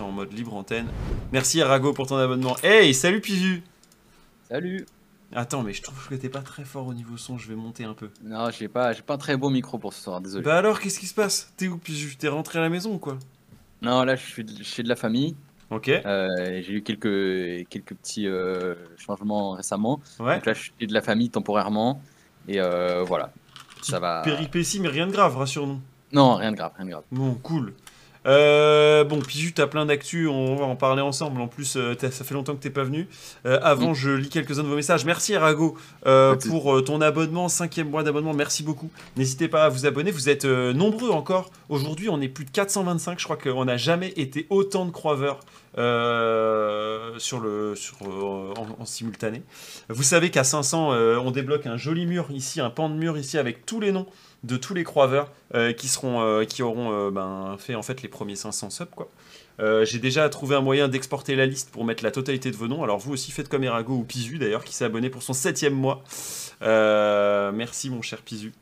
en mode libre antenne. Merci Arago pour ton abonnement. Hey, salut Pizu Salut Attends, mais je trouve que t'es pas très fort au niveau son, je vais monter un peu. Non, j'ai pas, j'ai pas un très beau micro pour ce soir, désolé. Bah alors, qu'est-ce qui se passe? T'es où Pizu? T'es rentré à la maison ou quoi? Non, là, je suis de- chez de la famille. Ok, Euh, j'ai eu quelques, quelques petits euh, changements récemment. ouais. Donc là, je suis de la famille temporairement. Et euh, voilà. Ça va. Péripétie, mais rien de grave, rassure-nous. Non, rien de grave, rien de grave. Bon, cool. Euh, bon, Piju, t'as plein d'actu, on va en parler ensemble. En plus, euh, ça fait longtemps que t'es pas venu. Euh, avant, je lis quelques-uns de vos messages. Merci Arago euh, soucis. pour ton abonnement, cinquième mois d'abonnement. Merci beaucoup. N'hésitez pas à vous abonner. Vous êtes nombreux encore. Aujourd'hui, on est plus de 425. Je crois qu'on n'a jamais été autant de croiveurs euh, sur le, euh, en, simultané. Vous savez qu'à 500, euh, on débloque un joli mur ici, un pan de mur ici avec tous les noms de tous les croiveurs qui seront qui auront ben, fait en fait les premiers 500 subs quoi. J'ai déjà trouvé un moyen d'exporter la liste pour mettre la totalité de vos noms. Alors vous aussi faites comme Erago ou Pizu d'ailleurs qui s'est abonné pour son septième mois. Merci mon cher Pizu.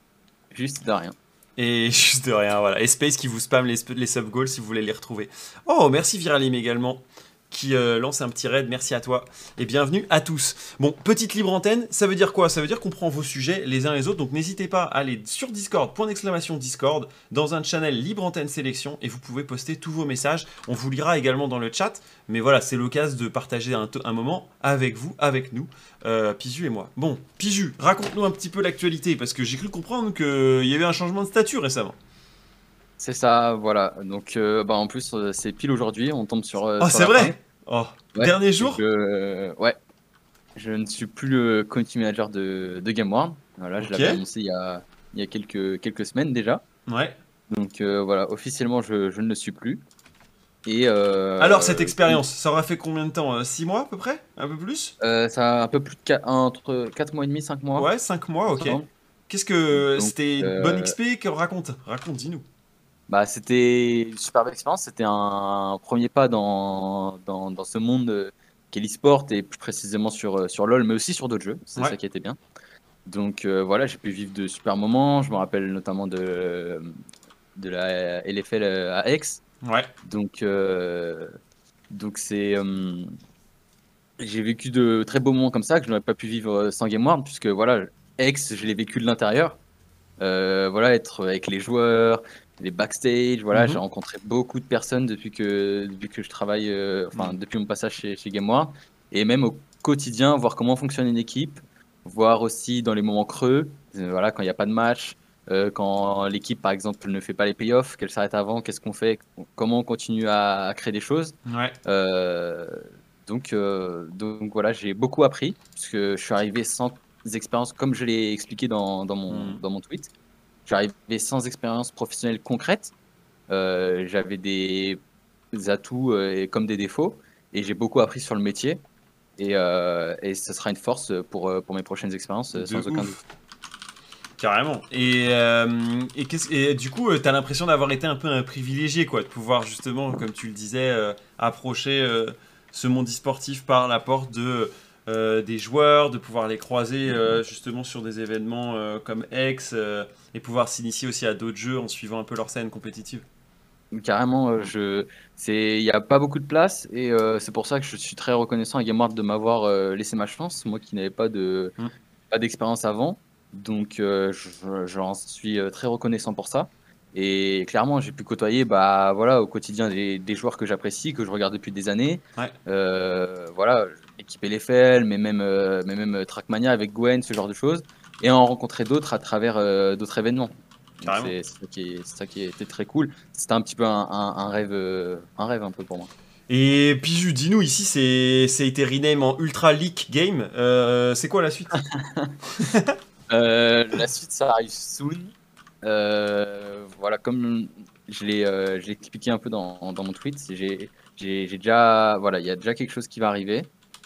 Juste de rien. Et juste de rien, voilà. Et Space qui vous spam les, les sub goals si vous voulez les retrouver. Oh, merci Viralim également qui euh, lance un petit raid. Merci à toi et bienvenue à tous. Bon, petite libre antenne, ça veut dire quoi? Ça veut dire qu'on prend vos sujets les uns les autres. Donc n'hésitez pas à aller sur Discord, point d'exclamation Discord, dans un channel libre antenne sélection et vous pouvez poster tous vos messages. On vous lira également dans le chat. Mais voilà, c'est l'occasion de partager un, moment avec vous, avec nous, euh, Pizu et moi. Bon, Pizu, raconte-nous un petit peu l'actualité parce que j'ai cru comprendre qu'il y avait un changement de statut récemment. C'est ça, voilà. Donc, euh, bah, en plus, euh, c'est pile aujourd'hui. On tombe sur. euh, Oh, sur c'est la vrai. Oh, Ouais, dernier jour euh, Ouais. Je ne suis plus le community manager de, de GameWorld. Voilà, je Ok. l'avais annoncé il y a, il y a quelques, quelques semaines déjà. Ouais. Donc euh, voilà, officiellement, je, je ne le suis plus. Et euh, Alors, cette expérience, ça aura fait combien de temps 6 mois à peu près Un peu plus? Euh, Ça a un peu plus de qua- entre 4 mois et demi, 5 mois. Ouais, 5 mois, ok. Qu'est-ce que Donc, c'était une euh, bonne XP que raconte? Raconte, dis-nous. Bah, c'était une super belle expérience. C'était un premier pas dans, dans, dans ce monde euh, qu'est l'e-sport et plus précisément sur, euh, sur LoL, mais aussi sur d'autres jeux. C'est Ouais. ça qui était bien. Donc euh, voilà, j'ai pu vivre de super moments. Je me rappelle notamment de, de la LFL à Aix. Ouais. Donc, euh, donc c'est, euh, j'ai vécu de très beaux moments comme ça que je n'aurais pas pu vivre sans Game World, puisque voilà, ex, je l'ai vécu de l'intérieur. Voilà, être avec les joueurs, les backstage, voilà, Mhm. j'ai rencontré beaucoup de personnes depuis que, depuis que je travaille, euh, enfin, depuis mon passage chez, chez Game et même au quotidien, voir comment fonctionne une équipe, voir aussi dans les moments creux, euh, voilà, quand il n'y a pas de match, euh, quand l'équipe, par exemple, ne fait pas les playoffs, qu'elle s'arrête avant, qu'est-ce qu'on fait, comment on continue à, à créer des choses. Ouais. Donc, donc voilà, j'ai beaucoup appris, puisque je suis arrivé sans expérience, comme je l'ai expliqué dans, dans mon, Mm. dans mon tweet. Arrivé sans expérience professionnelle concrète. Euh, J'avais des, des atouts euh, comme des défauts, et j'ai beaucoup appris sur le métier. Et, euh, et ce sera une force pour, euh, pour mes prochaines expériences, euh, De sans aucun doute. Carrément. Et, et, du coup, tu t'as l'impression d'avoir été un peu un privilégié, quoi, de pouvoir justement, comme tu le disais, approcher ce monde e-sportif par la porte de, euh, des joueurs, de pouvoir les croiser euh, justement sur des événements euh, comme X et pouvoir s'initier aussi à d'autres jeux en suivant un peu leur scène compétitive. Carrément, je, c'est, il n'y a pas beaucoup de place et c'est pour ça que je suis très reconnaissant à GameWard de m'avoir laissé ma chance, moi qui n'avais pas de, Mm. pas d'expérience avant. Donc, euh, je, j'en suis très reconnaissant pour ça. Et clairement, j'ai pu côtoyer, bah voilà, au quotidien des, des joueurs que j'apprécie, que je regarde depuis des années. Ouais. Voilà, l'équipe LFL, mais même, euh, mais même Trackmania avec Gwen, ce genre de choses, et en rencontrer d'autres à travers euh, d'autres événements. C'est ça, qui ça était très cool. C'était un petit peu un, un- un rêve, euh, un rêve un peu pour moi. Et Piju, dis-nous, ici, c'est, été rename en Ultra League Game. Euh, c'est quoi la suite Euh, la suite, ça arrive soon. Euh, voilà, comme je l'ai euh, expliqué un peu dans, dans mon tweet, j'ai déjà, voilà, il y a déjà quelque chose qui va arriver.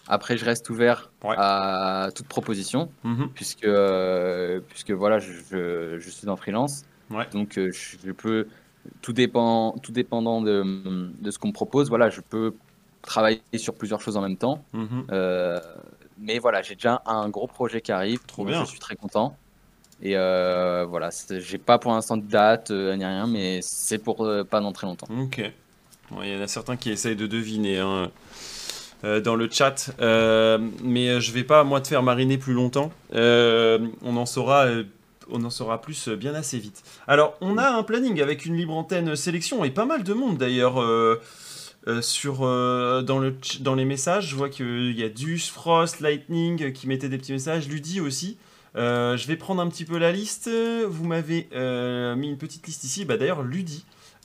Après, je reste ouvert Ouais. à toute proposition, Mhm. puisque, euh, puisque voilà, je, je, je suis en freelance. Ouais. Donc, euh, je, peux, tout, dépend, tout dépendant de, de ce qu'on me propose, voilà, je peux travailler sur plusieurs choses en même temps. Mhm. Euh, mais voilà, j'ai déjà un gros projet qui arrive. Trop bien. Je suis très content. Et voilà, j'ai pas pour l'instant de date ni rien, mais c'est pour pas dans très longtemps. Ok. Il y en a certains qui essayent de deviner hein, dans le chat, Euh, mais euh, je vais pas moi te faire mariner plus longtemps. Euh, on en saura, euh, on en saura plus euh, bien assez vite. Alors, on a un planning avec une libre antenne sélection et pas mal de monde d'ailleurs. euh, euh, sur euh, dans le dans les messages, je vois qu'il y a Dus, Frost, Lightning euh, qui mettaient des petits messages, Ludi aussi. Euh, je vais prendre un petit peu la liste. Vous m'avez euh, mis une petite liste ici. Bah, D'ailleurs,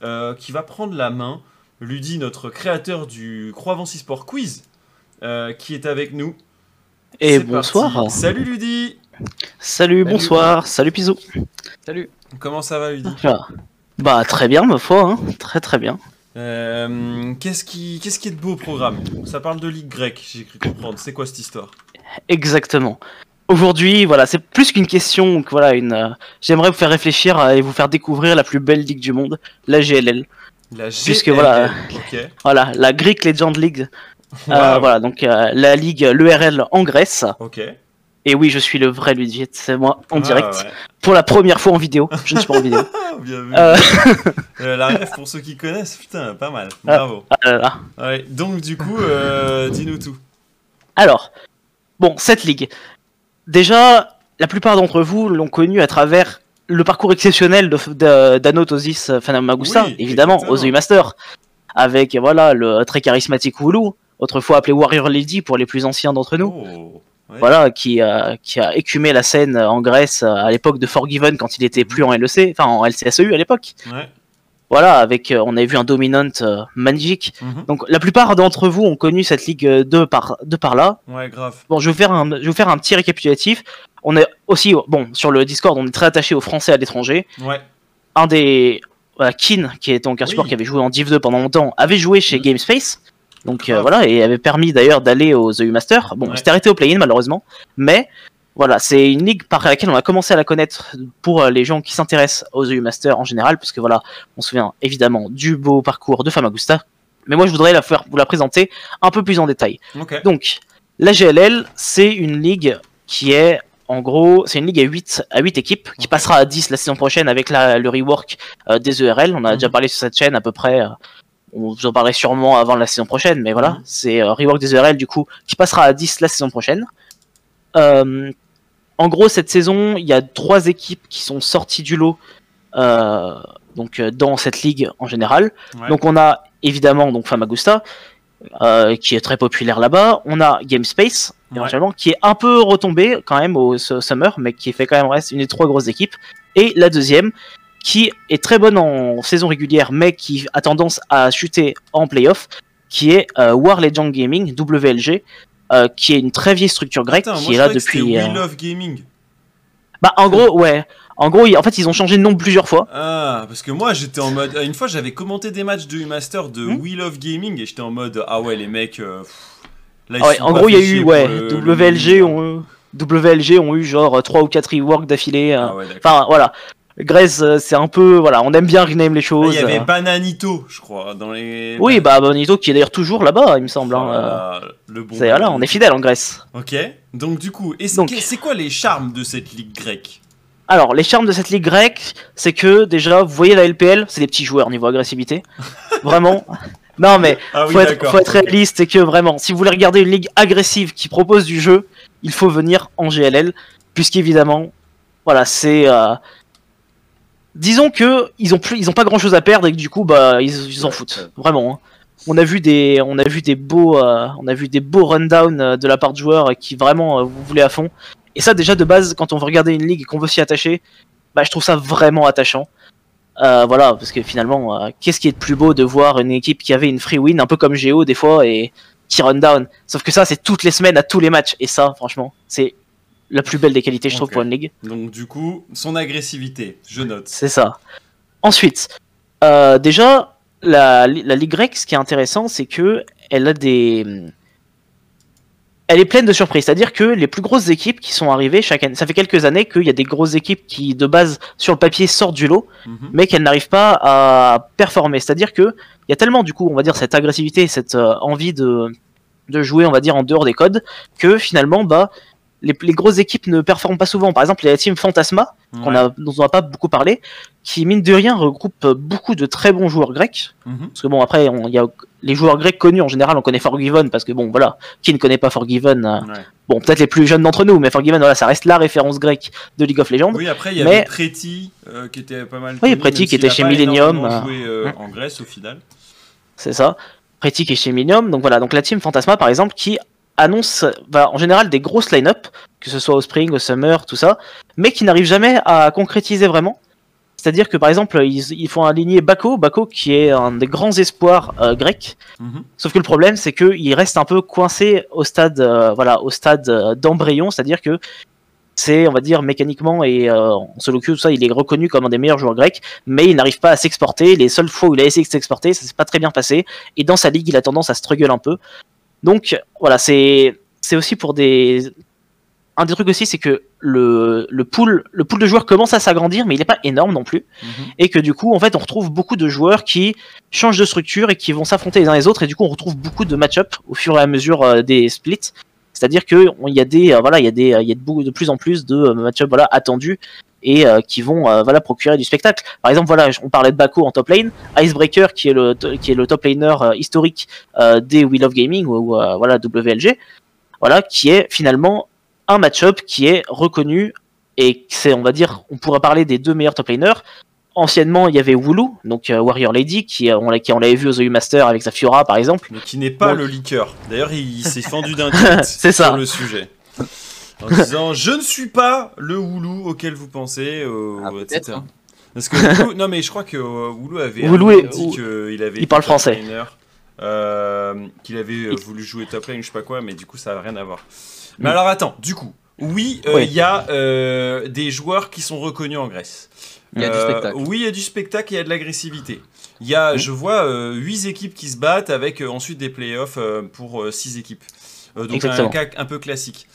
euh, qui va prendre la main. Ludi, notre créateur du Croix-Vent Sport Quiz, euh, qui est avec nous. Et bonsoir. parti. Salut Ludi Salut, bonsoir. Salut Pizou. Salut. Comment ça va Ludi? Ah. Bah très bien ma foi, hein. très très bien. Euh, Qu'est-ce qui, qu'est-ce qui est de beau au programme? Ça parle de Ligue grecque, j'ai cru comprendre. C'est quoi cette histoire? Exactement. Aujourd'hui, voilà, c'est plus qu'une question, que voilà, une. euh, J'aimerais vous faire réfléchir et vous faire découvrir la plus belle ligue du monde, la GLL. La Puisque GLL. voilà. Ok. Voilà, la Greek Legend League. Euh. Voilà, donc euh, la ligue, l'ERL en Grèce. Ok. Et oui, je suis le vrai Ludiet, c'est moi en Ah, direct ouais. pour la première fois en vidéo. Je ne suis pas en vidéo. Bien vu. Euh, la ref, pour ceux qui connaissent, putain, pas mal. Ah. Bravo. ah là là. Ouais, donc, du coup, dis-nous tout. Alors, bon, cette ligue. Déjà, la plupart d'entre vous l'ont connue à travers le parcours exceptionnel de- d'Anotosis Fanamagusta, Oui, évidemment, exactement. aux Master. Avec, voilà, le très charismatique Wooloo, autrefois appelé Warrior Lady pour les plus anciens d'entre nous. Oh. Ouais. Voilà, qui, a- qui a écumé la scène en Grèce à l'époque de Forgiven quand il était plus en LEC, enfin en LCSEU à l'époque. Ouais. Voilà, avec, euh, on avait vu un dominant euh. Mhm. Donc la plupart d'entre vous ont connu cette ligue euh, de par, de par là. Ouais, grave. Bon, je vais, vous faire un, je vais vous faire un petit récapitulatif. On est aussi, bon, sur le Discord, on est très attaché aux Français à l'étranger. Ouais. Un des. Voilà, Kin, qui est donc un Oui. support qui avait joué en Div 2 pendant longtemps, avait joué chez Mhm. GameSpace. Donc euh, voilà, et avait permis d'ailleurs d'aller aux EU Masters. Bon, Ouais. c'était arrêté au play-in malheureusement. Mais voilà, c'est une ligue par laquelle on a commencé à la connaître pour euh, les gens qui s'intéressent aux EU Masters en général, puisque voilà, on se souvient évidemment du beau parcours de Famagusta. Mais moi, je voudrais la faire, vous la présenter un peu plus en détail. Donc, la GLL, c'est une ligue qui est, en gros, c'est une ligue à 8, à 8 équipes, qui passera à 10 la saison prochaine avec la, le rework euh, des ERL. On a déjà Mhm. parlé sur cette chaîne à peu près. euh, on vous en parlerait sûrement avant la saison prochaine, mais voilà, Mhm. c'est euh, rework des ERL du coup, qui passera à 10 la saison prochaine. En gros, cette saison, il y a trois équipes qui sont sorties du lot. donc dans cette ligue en général. Ouais. Donc on a évidemment donc Famagusta euh, qui est très populaire là-bas. On a GameSpace Ouais. qui est un peu retombé quand même au su- Summer, mais qui fait quand même reste une des trois grosses équipes. Et la deuxième qui est très bonne en saison régulière, mais qui a tendance à chuter en playoff, qui est euh, War Legend Gaming WLG. euh, qui est une très vieille structure grecque Putain, qui moi, est là depuis. We Love Gaming. Bah en gros ouais, en gros ils- en fait ils ont changé de nom plusieurs fois. Ah, parce que moi j'étais en mode. Une fois j'avais commenté des matchs de U-Master de Hmm. We Love Gaming et j'étais en mode Ah ouais, les mecs. euh, là, ils Ah ouais, en gros, il y a eu, ouais, le- WLG, ont, WLG ont eu genre 3 ou 4 reworks d'affilée. euh. Ah ouais. Enfin, voilà. Grèce, euh, c'est un peu, voilà, on aime bien rename les choses. Il y avait. Bananito, je crois, dans les. Oui, bah, Bonito qui est d'ailleurs toujours là-bas, il me semble. Hein, euh. le bon. C'est, voilà, on est fidèle en Grèce. Ok, donc du coup, que- c'est quoi les charmes de cette ligue grecque? Alors, les charmes de cette ligue grecque, c'est que déjà, vous voyez la LPL, c'est des petits joueurs niveau agressivité. Vraiment. Non, mais Ah oui, faut, être, d'accord. faut être réaliste et que vraiment, si vous voulez regarder une ligue agressive qui propose du jeu, il faut venir en GLL, puisqu'évidemment, voilà, c'est. euh, Disons que ils ont plus, ils ont pas grand chose à perdre et que du coup, bah, ils s'en foutent, vraiment. hein. On a vu des, on a vu des beaux, euh, on a vu des beaux rundowns euh, de la part de joueurs qui vraiment euh, vous voulez à fond. Et ça, déjà de base, quand on veut regarder une ligue et qu'on veut s'y attacher, bah, je trouve ça vraiment attachant. Euh, voilà, parce que finalement, euh, qu'est-ce qui est de plus beau de voir une équipe qui avait une free win, un peu comme Géo des fois, et qui run down? Sauf que ça, c'est toutes les semaines à tous les matchs. Et ça, franchement, c'est la plus belle des qualités, je trouve, pour une ligue. Donc du coup, son agressivité, je note. C'est ça. Ensuite, euh, déjà, la, la Ligue grecque, ce qui est intéressant, c'est que elle a des. Elle est pleine de surprises. C'est-à-dire que les plus grosses équipes qui sont arrivées chaque année, ça fait quelques années qu'il y a des grosses équipes qui, de base, sur le papier, sortent du lot, Mhm. mais qu'elles n'arrivent pas à performer. C'est-à-dire que il y a tellement, du coup, on va dire, cette agressivité, cette euh, envie de, de jouer, on va dire, en dehors des codes, que finalement, bah, les, les grosses équipes ne performent pas souvent. Par exemple, il y a la team Fantasma, qu'on Ouais. a, dont on n'a pas beaucoup parlé, qui mine de rien regroupe beaucoup de très bons joueurs grecs. Mhm. Parce que bon, après, on- il y a les joueurs grecs connus en général, on connaît Forgiven, parce que bon, voilà, qui ne connaît pas Forgiven euh, Ouais. Bon, peut-être les plus jeunes d'entre nous, mais Forgiven, voilà, ça reste la référence grecque de League of Legends. Oui, après, il y Mais- avait Preti euh, qui était pas mal. Oui, connu, Preti qui était chez Millennium, euh, joué euh, hmm. en Grèce au final. C'est ça. Pretic et chez Minium. Donc voilà, donc la team Fantasma par exemple qui annonce bah, en général des grosses line-up, que ce soit au Spring, au Summer, tout ça, mais qui n'arrivent jamais à concrétiser vraiment. C'est-à-dire que par exemple, ils, ils font aligner Bako, Bako qui est un des grands espoirs euh, grecs. Mhm. Sauf que le problème, c'est qu'il reste un peu coincé au stade, euh, voilà, au stade euh, d'embryon, c'est-à-dire que c'est, on va dire, mécaniquement et euh, en solo queue, tout ça, il est reconnu comme un des meilleurs joueurs grecs, mais il n'arrive pas à s'exporter. Les seules fois où il a essayé de s'exporter, ça s'est pas très bien passé, et dans sa ligue, il a tendance à struggle un peu. Donc voilà, c'est c'est aussi pour des un des trucs aussi, c'est que le, le pool le pool de joueurs commence à s'agrandir, mais il n'est pas énorme non plus. Mhm. et que du coup en fait on retrouve beaucoup de joueurs qui changent de structure et qui vont s'affronter les uns les autres. Et du coup on retrouve beaucoup de match-up au fur et à mesure euh, des splits. C'est-à-dire que on- il y a des euh, voilà il y a des euh, il y a de, plus en plus de match-up voilà attendus et euh, qui vont euh, voilà procurer du spectacle par exemple voilà on parlait de Bako en top lane Icebreaker qui est le qui est le top laner euh, historique des Wheel of Gaming ou voilà WLG voilà qui est finalement un match-up qui est reconnu et c'est on va dire on pourrait parler des deux meilleurs top laners anciennement il y avait Wooloo donc euh, Warrior Lady qui on l'a- qui on l'avait vu aux EU Master avec sa Fiora par exemple Mais qui n'est pas le leaker. D'ailleurs, il, il s'est fendu d'un tweet ça. sur le sujet. En disant Je ne suis pas le Woulou auquel vous pensez, euh, Ah, etc. hein. Parce que non, mais je crois que euh, Woulou avait est- dit qu'il avait. il parle top français. euh, qu'il avait euh, Il- voulu jouer top lane, je sais pas quoi, mais du coup, ça n'a rien à voir. Mais alors, attends, du coup, oui, euh, il Oui. y a euh, des joueurs qui sont reconnus en Grèce. Il y a du Euh, spectacle. Oui, il y a du spectacle et il y a de l'agressivité. Il y a, je vois, euh, 8 équipes qui se battent avec euh, ensuite des playoffs euh, pour 6 équipes. Euh, donc un cas un peu classique.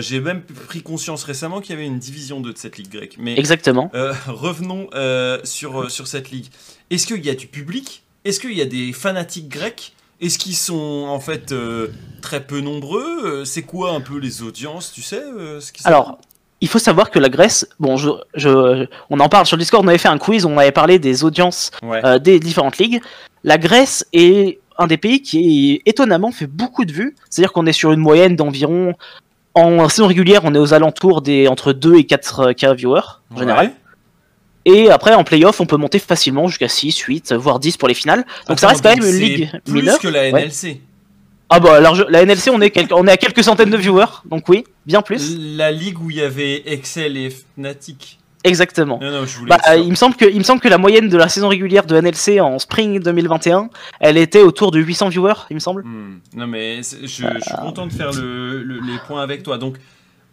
J'ai même pris conscience récemment qu'il y avait une division 2 de cette ligue grecque. Mais exactement revenons sur, sur cette ligue. Est-ce qu'il y a du public? Est-ce qu'il y a des fanatiques grecs? Est-ce qu'ils sont en fait euh, très peu nombreux? C'est quoi un peu les audiences, tu sais euh, ce qui se- Alors, il faut savoir que la Grèce, bon, je, je- on en parle sur le Discord, on avait fait un quiz, on avait parlé des audiences Ouais. euh, des différentes ligues. La Grèce est un des pays qui étonnamment fait beaucoup de vues, c'est-à-dire qu'on est sur une moyenne d'environ, en saison régulière, on est aux alentours des entre 2 et 4 K viewers en général. Et après, en playoff, on peut monter facilement jusqu'à 6, 8, voire 10 pour les finales. Donc ça reste quand même une ligue plus mineure. que la NLC. Ah bah, large- la NLC, on est, on est à quelques centaines de viewers, donc oui, bien plus. La ligue où il y avait Excel et Fnatic. Exactement. Non, non, je voulais. Bah, euh, il, me semble que, il me semble que la moyenne de la saison régulière de NLC en spring 2021, elle était autour de 800 viewers, il me semble. Hmm, Non, mais je, je suis content de faire le- le- les points avec toi. Donc,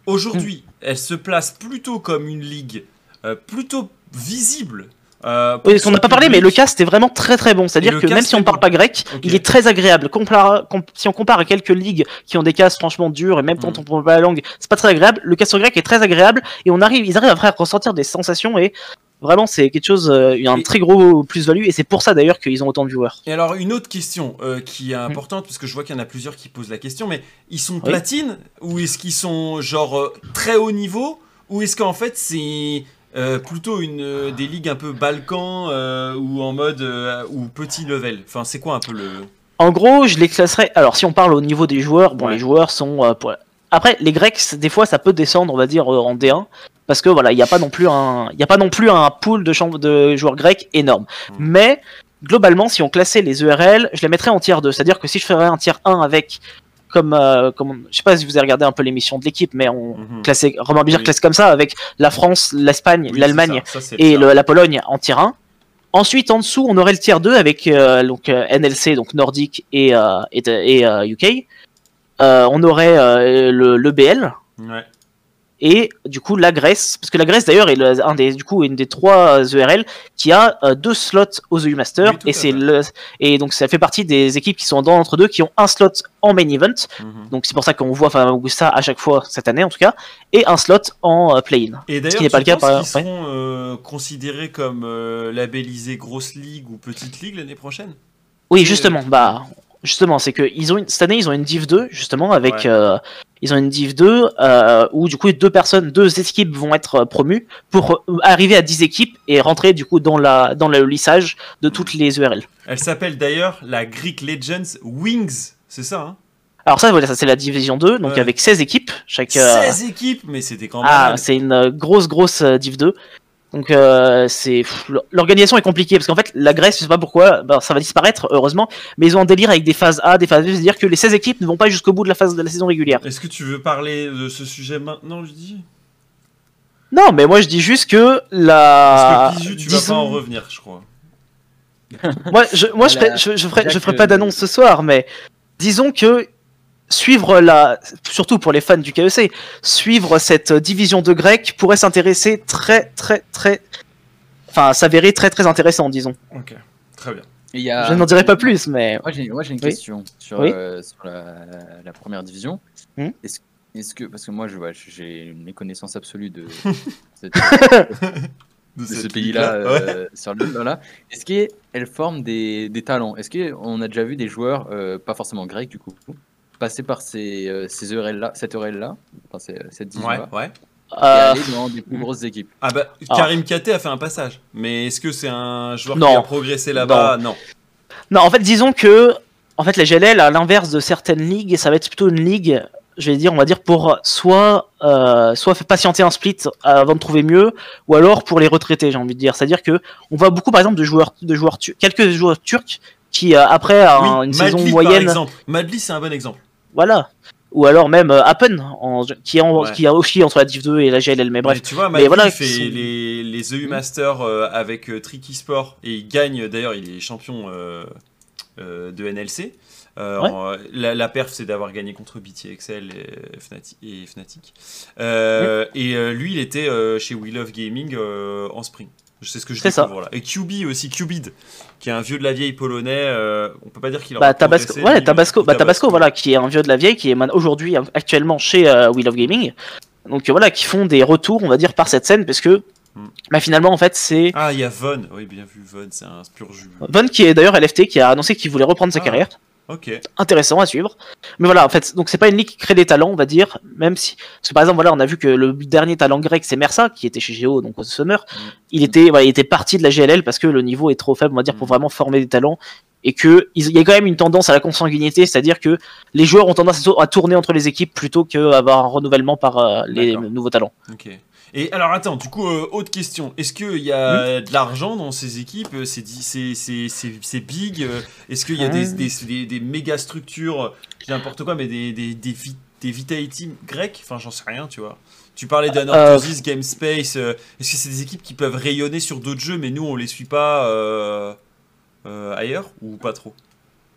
aujourd'hui, elle se place plutôt comme une ligue euh, plutôt visible. Euh, Oui, on n'a pas parlé, mais le cast est vraiment très très bon. C'est-à-dire que même si on ne parle bon. pas grec, il est très agréable. Compara- si on compare à quelques ligues qui ont des casts franchement durs, et même quand Mm. on parle pas la langue, c'est pas très agréable. Le cast grec est très agréable et on arrive, ils arrivent après à ressentir des sensations et vraiment c'est quelque chose, euh, il y a un Et- très gros plus-value et c'est pour ça d'ailleurs qu'ils ont autant de viewers. Et alors, une autre question euh, qui est Hmm. importante, parce que je vois qu'il y en a plusieurs qui posent la question, mais ils sont Oui. platine ou est-ce qu'ils sont genre très haut niveau ou est-ce qu'en fait c'est euh, plutôt une euh, des ligues un peu Balkan euh, ou en mode ou petit level Enfin, c'est quoi un peu le. En gros, je les classerais. Alors, si on parle au niveau des joueurs, bon, Ouais. les joueurs sont. pour- Après, les Grecs, des fois, ça peut descendre, on va dire, en D1, parce que voilà, il n'y a pas non plus un, il y a pas non plus un pool de, joueurs grecs énorme. Mm. Mais globalement, si on classait les ERL, je les mettrais en tier 2. C'est-à-dire que si je ferais un tier 1 avec, comme, euh, comme, je sais pas si vous avez regardé un peu l'émission de l'équipe, mais on Mhm. classait, Romain Bizarre Oui. classe comme ça, avec la France, l'Espagne, Oui, l'Allemagne et le la Pologne en tier 1. Ensuite, en dessous, on aurait le tier 2 avec euh, donc, euh, NLC, donc Nordique et, et, et, UK. Euh, on aurait le, le BL Ouais. Et du coup la Grèce, parce que la Grèce d'ailleurs est le- un des, du coup, une des trois ERL qui a euh, deux slots aux EU Masters Oui, et c'est le et donc ça fait partie des équipes qui sont dans l'entre deux qui ont un slot en main event. Mhm. Donc c'est pour ça qu'on voit enfin Augusta à chaque fois cette année en tout cas et un slot en euh, play-in. Et d'ailleurs, qui n'est pas le cas par- qu'ils seront euh, considérés comme euh, labellisés grosse ligue ou petite ligue l'année prochaine? Oui, justement, bah, justement, c'est que ils ont une, cette année ils ont une Div 2 justement avec Ouais. euh, ils ont une Div 2 euh, où du coup deux personnes, deux équipes vont être euh, promues pour euh, arriver à 10 équipes et rentrer du coup dans la dans le lissage de toutes les URL. Elle s'appelle d'ailleurs la Greek Legends Wings, c'est ça hein? Alors ça, voilà, ça c'est la division 2, donc Ouais. avec 16 équipes. Chaque, euh, 16 équipes, mais c'était quand même. ah, c'est une grosse grosse Div 2. Donc euh, c'est l'organisation est compliquée parce qu'en fait la Grèce, je sais pas pourquoi, bah, ça va disparaître heureusement, mais ils ont un délire avec des phases A, des phases B, c'est-à-dire que les 16 équipes ne vont pas jusqu'au bout de la phase de la saison régulière. Est-ce que tu veux parler de ce sujet maintenant, je dis Non, mais moi je dis juste que la Parce que tu vas disons- pas en revenir, je crois. Moi, je, moi, je, Voilà. ferai, je, je ferai, je Jacques, ferai pas euh, d'annonce ce soir, mais disons que suivre la, surtout pour les fans du KEC, suivre cette division de grec pourrait s'intéresser très, très, très, enfin, s'avérer très, très intéressant, disons. Ok, très bien. Et il y a- Je n'en dirai pas plus, mais Moi j'ai, moi, j'ai une Oui. question sur, Oui. euh, sur la, la première division. Hmm. Est-ce, est-ce que, parce que moi je vois, j'ai une méconnaissance absolue de, cette- De, de ce pays-là ouais. euh, sur le voilà. Est-ce qu'elle forme des, des talents? Est-ce qu'on a déjà vu des joueurs, euh, pas forcément grecs du coup, passer par ces, euh, ces ERL-là, cette ERL-là, enfin, ces- cette Ouais, ouais. et euh, aller dans des plus grosses équipes Ah bah, Ah. Karim Kate a fait un passage. Mais est-ce que c'est un joueur Non. qui a progressé là-bas? Non. non, en fait, disons que, en fait, la GLL, à l'inverse de certaines ligues, ça va être plutôt une ligue, je vais dire, on va dire, pour soit, euh, soit faire patienter un split avant de trouver mieux, ou alors pour les retraités, j'ai envie de dire. C'est-à-dire que on voit beaucoup, par exemple, de joueurs, de joueurs, quelques joueurs turcs qui, euh, après un- Oui, une Madly, saison par moyenne, exemple. Madly, c'est un bon exemple. Voilà. Ou alors même euh, Appen, en- qui, est en- Ouais. qui a aussi entre la Div 2 et la GLL, mais bref. Mais tu vois, voilà, fait sont- les, les EU Masters euh, avec euh, Tricky Sport et il gagne, d'ailleurs, il est champion de NLC. Euh, Ouais. en- la, la perf, c'est d'avoir gagné contre BT Excel et, Fnati- et Fnatic. Euh, Et euh, lui, il était chez We Love Gaming en spring. Je sais ce que je C'est ça. découvre là. Et QB aussi, Qbid, qui est un vieux de la vieille polonais. euh, on peut pas dire qu'il a Bah, Tabasco, ouais, Tabasco, bah, Tabasco, voilà, qui est un vieux de la vieille, qui est aujourd'hui actuellement chez euh, We Love Gaming. Donc euh, voilà, qui font des retours, on va dire, par cette scène, parce que Hmm. bah, finalement, en fait, c'est Ah, il y a Von. Oui, bien vu, Von, c'est un pur jus. Von qui est d'ailleurs LFT, qui a annoncé qu'il voulait reprendre sa Ah. carrière. Ok. Intéressant à suivre. Mais voilà, en fait, donc c'est pas une ligue qui crée des talents, on va dire, même si. Parce que par exemple, voilà, on a vu que le dernier talent grec, c'est Mersa, qui était chez Géo, donc au Summer. Mm. Il était, voilà, il était parti de la GLL parce que le niveau est trop faible, on va dire, pour Mm. vraiment former des talents. Et que il y a quand même une tendance à la consanguinité, c'est-à-dire que les joueurs ont tendance à tour- à tourner entre les équipes plutôt qu'avoir un renouvellement par euh, les nouveaux talents. Ok. Et alors attends, du coup, euh, autre question. Est-ce qu'il y Hmm a de l'argent dans ces équipes euh, C'est big euh, Est-ce qu'il y a des, Hmm. des, des- des méga structures, n'importe quoi, mais des, des, des, vi- des Vitality grecs? Enfin, j'en sais rien, tu vois. Tu parlais d'Anorthosis, Game Space. Est-ce que c'est des équipes qui peuvent rayonner sur d'autres jeux, mais nous, on les suit pas euh, euh, ailleurs Ou pas trop?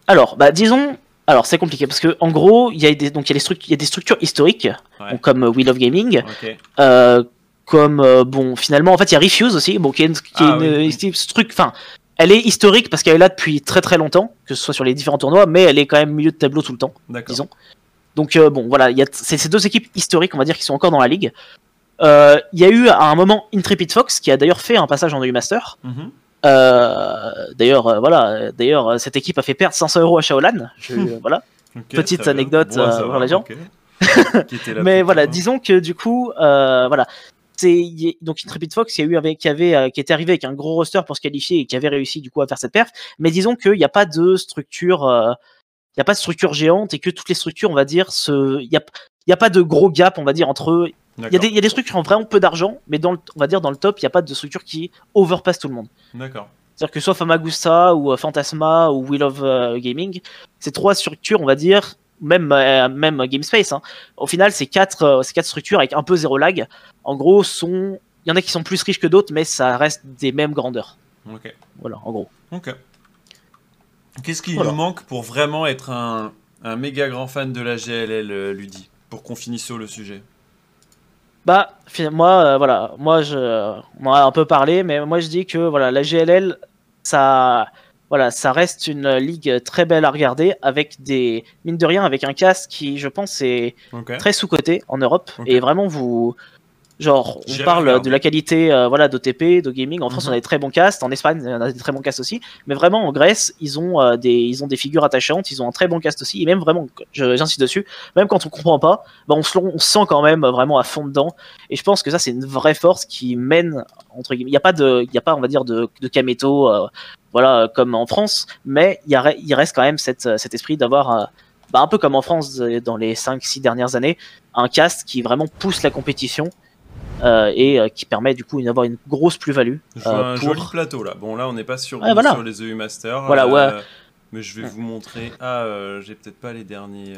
Alors, bah disons. Alors c'est compliqué parce que en gros il y a des donc il y a des structures il y a des structures historiques Ouais. donc, comme We Love Gaming Ok. Euh, comme euh, bon finalement en fait il y a Refuse aussi bon qui est, une- qui Ah, est une oui, euh, ce truc enfin elle est historique parce qu'elle est là depuis très très longtemps que ce soit sur les différents tournois mais elle est quand même milieu de tableau tout le temps disons. Donc euh, bon voilà il y a c'est ces deux équipes historiques on va dire qui sont encore dans la ligue. Euh, il y a eu à un moment Intrepid Fox qui a d'ailleurs fait un passage en EU Master Mhm. D'ailleurs voilà d'ailleurs cette équipe a fait perdre 500 euros à Shaolan Je- voilà. Petite anecdote, pour les gens. mais voilà, disons que du coup, voilà, c'est donc Intrepid Fox, il y a eu avec, qui avait, euh, qui était arrivé avec un gros roster pour se qualifier et qui avait réussi du coup à faire cette perf. Mais disons qu'il n'y a pas de structure, euh, il y a pas de structure géante et que toutes les structures, on va dire, se, il y a, pas de gros gap, on va dire entre eux. Il y, a des, il y a des structures qui ont vraiment peu d'argent, mais dans le, on va dire dans le top, il n'y a pas de structure qui overpasse tout le monde. D'accord. C'est-à-dire que soit Famagusta ou euh, Phantasma ou Will of Gaming, ces trois structures, on va dire, même, euh, même GameSpace, hein, au final, ces quatre, euh, ces quatre structures avec un peu zéro lag, en gros, sont. Il y en a qui sont plus riches que d'autres, mais ça reste des mêmes grandeurs. Ok. Voilà, en gros. Ok. Qu'est-ce qui Voilà. nous manque pour vraiment être un, un méga grand fan de la GLL, euh, Ludi Pour qu'on finisse sur le sujet? Bah, moi, euh, voilà, moi, je, on en a un peu parlé, mais moi, je dis que voilà, la GLL, ça, voilà, ça reste une ligue très belle à regarder, avec des, mine de rien, avec un cast qui, je pense, est très sous-coté en Europe. Et vraiment, vous, Genre, on parle regardé. de la qualité euh, voilà, d'OTP, de gaming. En France, Mhm. on a des très bons casts. En Espagne, on a des très bons casts aussi. Mais vraiment, en Grèce, ils ont, euh, des, ils ont des figures attachantes. Ils ont un très bon cast aussi. Et même vraiment, j'insiste dessus, même quand on comprend pas, bah, on, se, on sent quand même vraiment à fond dedans. Et je pense que ça, c'est une vraie force qui mène, entre guillemets. Il n'y a pas, de, il y a pas, on va dire, de, de Kameto, euh, voilà, comme en France. Mais il, y a, il reste quand même cette, cet esprit d'avoir. euh, bah, un peu comme en France euh, dans les 5-6 dernières années, un cast qui vraiment pousse la compétition euh, et euh, qui permet du coup d'avoir une grosse plus-value. Euh, un pour- joli plateau là. Bon, là, on n'est pas sur, voilà. sur les EU Masters. Voilà, ouais. Mais je vais vous montrer. Ah, j'ai peut-être pas les derniers.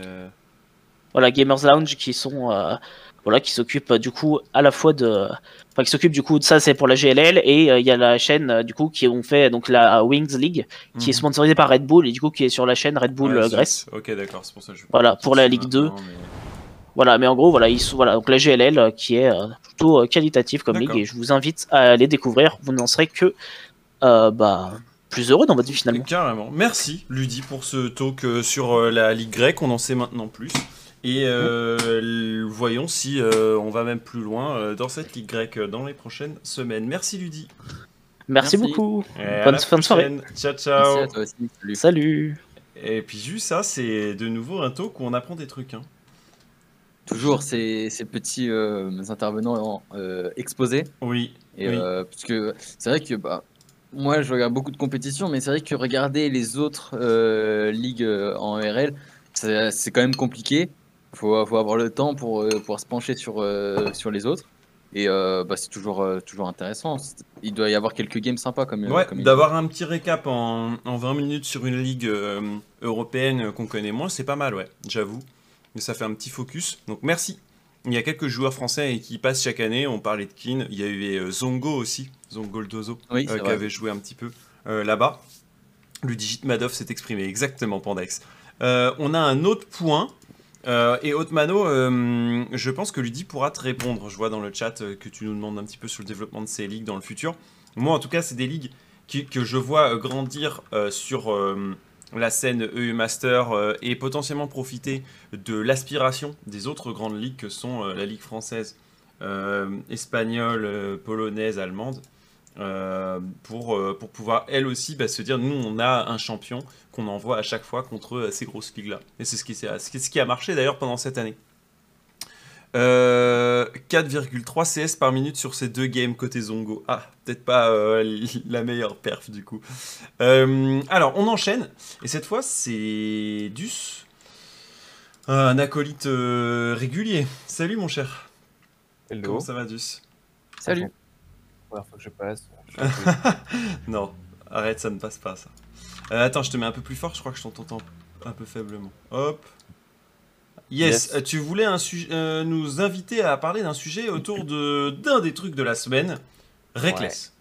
Voilà, Gamers Lounge qui sont voilà qui s'occupent euh, du coup à la fois de enfin qui s'occupent du coup de ça c'est pour la GLL et euh, il y a la chaîne euh, du coup qui ont fait donc la Wings League qui est mhm. sponsorisée par Red Bull et du coup qui est sur la chaîne Red Bull Ouais. Grèce. Ok, d'accord, c'est pour ça que je. Voilà, pour la Ligue 2. maintenant, mais- Voilà, mais en gros voilà, ils sont voilà donc la GLL qui est plutôt qualitative comme ligue et je vous invite à aller découvrir, vous n'en serez que bah plus heureux dans votre vie finalement. Carrément. Merci, Ludi, pour ce talk sur la Ligue grecque. On en sait maintenant plus. Et euh, voyons si euh, on va même plus loin euh, dans cette Ligue grecque dans les prochaines semaines. Merci, Ludi. Merci, Merci. beaucoup. Et Bonne fin de soirée. prochaine. Ciao, Merci ciao. à toi aussi. Salut. Salut. Et puis, juste ça, c'est de nouveau un talk où on apprend des trucs. hein. Toujours ces, ces petits euh, intervenants euh, exposés. Oui. Et, Oui. euh, parce que c'est vrai que bah, moi je regarde beaucoup de compétitions, mais c'est vrai que regarder les autres euh, ligues en RL, c'est c'est quand même compliqué. Il faut, faut avoir le temps pour euh, pouvoir se pencher sur, euh, sur les autres. Et euh, bah, c'est toujours, euh, toujours intéressant. Il doit y avoir quelques games sympas comme, Ouais, comme d'avoir un petit récap en, en 20 minutes sur une ligue euh, européenne qu'on connaît moins, c'est pas mal, ouais, j'avoue. Mais ça fait un petit focus. Donc merci. Il y a quelques joueurs français qui passent chaque année. On parlait de Keane. Il y a eu Zongo aussi, Zongo le Dozo, Oui, qui avait joué un petit peu là-bas. Le Digit Madoff s'est exprimé exactement, Pandex. On a un autre point. Euh, et Otmano, euh, je pense que Ludi pourra te répondre. Je vois dans le chat euh, que tu nous demandes un petit peu sur le développement de ces ligues dans le futur. Moi, en tout cas, c'est des ligues que je vois grandir sur la scène EU Master et potentiellement profiter de l'aspiration des autres grandes ligues que sont la Ligue française, espagnole, polonaise, allemande. pour, pour pouvoir elle aussi bah, se dire nous on a un champion qu'on envoie à chaque fois contre euh, ces grosses ligues là et c'est ce qui, ce a marché d'ailleurs pendant cette année euh, 4,3 CS par minute sur ces deux games côté Zongo. Ah, peut-être pas euh, la meilleure perf du coup. Euh, alors, on enchaîne. Et cette fois, c'est Dus, un acolyte euh, régulier. Salut mon cher. Hello. Comment ça va, Dus Salut. Première fois que je passe. Je Non, arrête, ça ne passe pas ça. Euh, attends, je te mets un peu plus fort, je crois que je t'entends un peu faiblement. Hop. Yes, Yes. euh, tu voulais un euh, nous inviter à parler d'un sujet autour de d'un des trucs de la semaine, Reckless.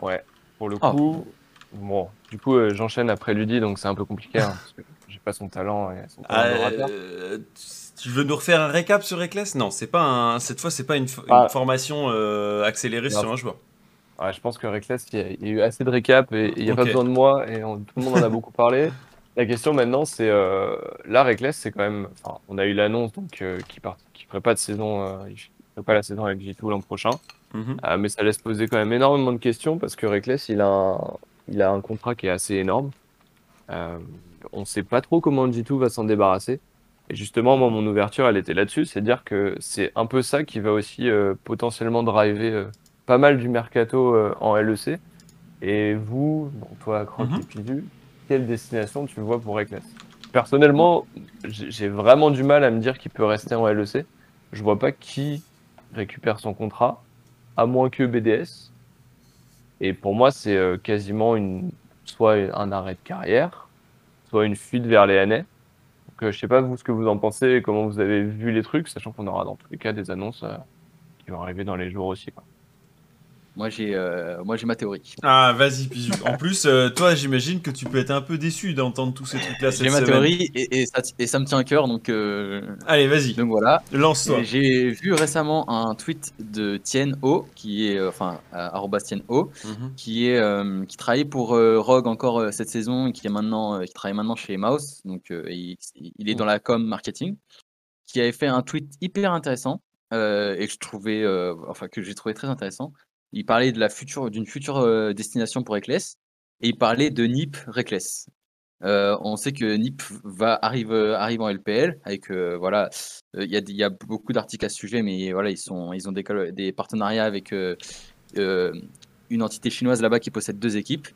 ouais. Pour le Oh. coup, bon, du coup, euh, j'enchaîne après Ludi, donc c'est un peu compliqué hein, parce que j'ai pas son talent et son Ah, talent euh, tu veux nous refaire un récap sur Reckless? Non, c'est pas un, cette fois c'est pas une, fo- une Ah. formation euh, accélérée Non. sur un joueur. Ouais, je pense que Reckless, il y, a, il y a eu assez de récap et il n'y a pas besoin de moi et on- tout le monde en a beaucoup parlé. La question maintenant, c'est euh, là, Reckless, c'est quand même. Enfin, on a eu l'annonce donc euh, qui part, qui ferait pas de saison, euh, il ferait pas la saison avec G2 l'an prochain. Mhm. Euh, mais ça laisse poser quand même énormément de questions parce que Reckless, il a un, il a un contrat qui est assez énorme. Euh, on sait pas trop comment G2 va s'en débarrasser. Et justement, moi, mon ouverture, elle était là-dessus, c'est dire que c'est un peu ça qui va aussi potentiellement driver pas mal du mercato euh, en LEC. Et vous, bon, toi, Croc et Pidu, quelle destination tu vois pour Reckless? Personnellement, j'ai vraiment du mal à me dire qu'il peut rester en LEC. Je vois pas qui récupère son contrat, à moins que BDS. Et pour moi, c'est euh, quasiment une, soit un arrêt de carrière, soit une fuite vers les NA. Donc, euh, je sais pas vous ce que vous en pensez, et comment vous avez vu les trucs, sachant qu'on aura dans tous les cas des annonces qui vont arriver dans les jours aussi. Quoi. Moi j'ai euh, moi j'ai ma théorie. Ah, vas-y, Pizu. En plus, euh, toi, j'imagine que tu peux être un peu déçu d'entendre tous ces trucs-là cette J'ai ma semaine. théorie et, et ça, et ça me tient à cœur donc euh, Allez, vas-y, donc voilà. lance-toi. Et J'ai vu récemment un tweet de Tien O, qui est euh, enfin arobase Tien O, Mhm. qui est qui travaille pour Rogue encore cette saison et qui est maintenant qui travaille maintenant chez Mouse, donc il, il est dans la com marketing, qui avait fait un tweet hyper intéressant et que je trouvais, enfin que j'ai trouvé très intéressant. Il parlait de la future, d'une future euh, destination pour Reckless, et il parlait de NIP Reckless. Euh, on sait que NIP va arrive, arrive en LPL avec euh, voilà, euh, il y, a, il y a beaucoup d'articles à ce sujet, mais voilà ils sont, ils ont des, des partenariats avec euh, euh, une entité chinoise là-bas qui possède deux équipes.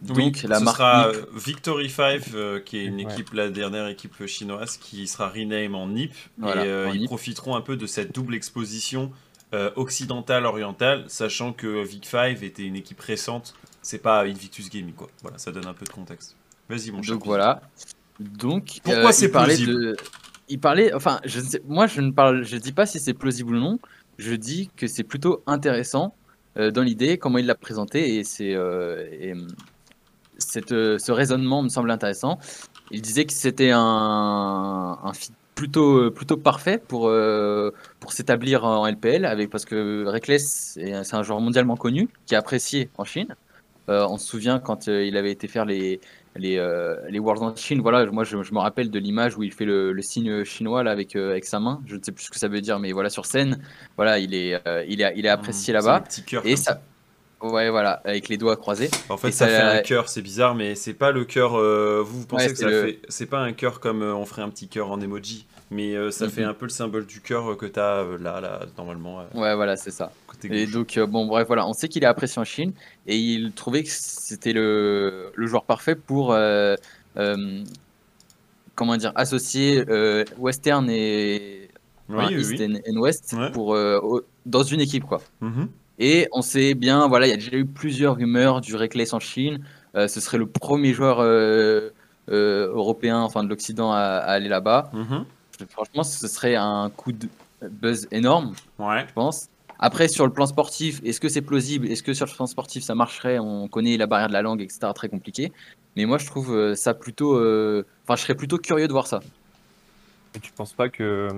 Donc Oui, la ce marque sera NIP euh, Victory 5, euh, qui est une Ouais. équipe, la dernière équipe chinoise, qui sera rename en NIP. Voilà, et euh, en ils NIP. profiteront un peu de cette double exposition euh, occidentale-orientale, sachant que Vic 5 était une équipe récente. C'est pas Invictus Gaming, quoi. Voilà, ça donne un peu de contexte. Vas-y, mon cher. Donc voilà. Donc Pourquoi euh, c'est il parlait plausible de, il parlait, enfin, je ne sais, moi je ne parle, je dis pas si c'est plausible ou non. Je dis que c'est plutôt intéressant euh, dans l'idée, comment il l'a présenté et c'est euh, et, cette, ce raisonnement me semble intéressant. Il disait que c'était un, un plutôt euh, plutôt parfait pour euh, pour s'établir en LPL avec parce que Reckless c'est un joueur mondialement connu qui est apprécié en Chine. Euh, on se souvient quand euh, il avait été faire les les, les Worlds en Chine, voilà, moi je, je me rappelle de l'image où il fait le, le signe chinois là avec, avec sa main, je ne sais plus ce que ça veut dire, mais voilà, sur scène, voilà, il est, il est, il est apprécié Mmh, là-bas. Et comme ça, ouais, voilà, avec les doigts croisés. En fait, ça, ça- fait un cœur, c'est bizarre, mais c'est pas le cœur. euh, vous, vous pensez Ouais, que ça le- fait. C'est pas un cœur comme euh, on ferait un petit cœur en emoji, mais euh, ça Mhm. fait un peu le symbole du cœur que t'as euh, là, là, normalement, Ouais, voilà, c'est ça. Et donc, bon, bref, voilà, on sait qu'il est apprécié en Chine et il trouvait que c'était le, le joueur parfait pour, comment dire, associer Western et Oui, enfin, oui, East oui. and- and West Ouais. pour, dans une équipe, quoi. Mhm. Et on sait bien, voilà, il y a déjà eu plusieurs rumeurs du Reckless en Chine. Euh, ce serait le premier joueur euh, euh, européen, enfin de l'Occident, à, à aller là-bas. Mhm. Franchement, ce serait un coup de buzz énorme, Ouais. je pense. Après, sur le plan sportif, est-ce que c'est plausible? Est-ce que sur le plan sportif, ça marcherait? On connaît la barrière de la langue, etc. Très compliqué. Mais moi, je trouve ça plutôt. Enfin, je serais plutôt curieux de voir ça. Et tu penses pas que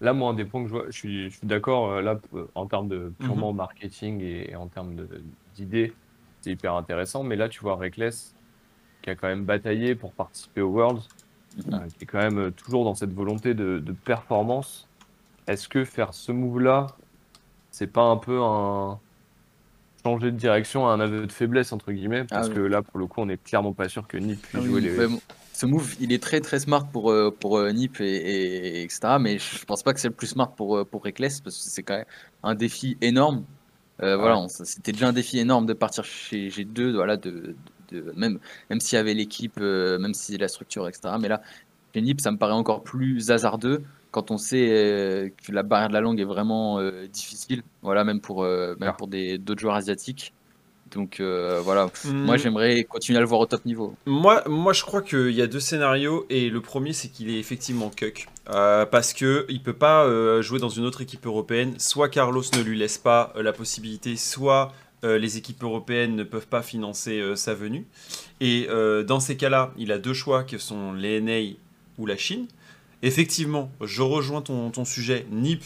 là, moi, un des points que je vois, je suis, je suis d'accord euh, là euh, en termes de purement marketing et, et en termes d'idées, c'est hyper intéressant. Mais là, tu vois Reckless qui a quand même bataillé pour participer au Worlds, Mhm. euh, qui est quand même toujours dans cette volonté de, de performance. Est-ce que faire ce move-là, c'est pas un peu un changer de direction, un aveu de faiblesse entre guillemets, parce Ah oui. que là, pour le coup, on n'est clairement pas sûr que Nip puisse Ah oui, jouer les. Ce move, il est très très smart pour, euh, pour euh, Nip et, et- et etc. Mais je pense pas que c'est le plus smart pour, euh, pour Reckless parce que c'est quand même un défi énorme. Euh, Voilà, c'était déjà un défi énorme de partir chez G2, voilà, de, de- même, même s'il y avait l'équipe, euh, même si la structure, etc. Mais là, chez Nip, ça me paraît encore plus hasardeux quand on sait euh, que la barrière de la langue est vraiment difficile. Voilà, même pour, même pour des- d'autres joueurs asiatiques. Donc euh, voilà, moi Mm. j'aimerais continuer à le voir au top niveau. Moi, moi, je crois qu'il y a deux scénarios et le premier, c'est qu'il est effectivement cuck. Euh, parce que il peut pas euh, jouer dans une autre équipe européenne. Soit Carlos ne lui laisse pas la possibilité, soit les équipes européennes ne peuvent pas financer sa venue. Et dans ces cas-là, il a deux choix que sont l'ENA ou la Chine. Effectivement, je rejoins ton, ton sujet. NIP,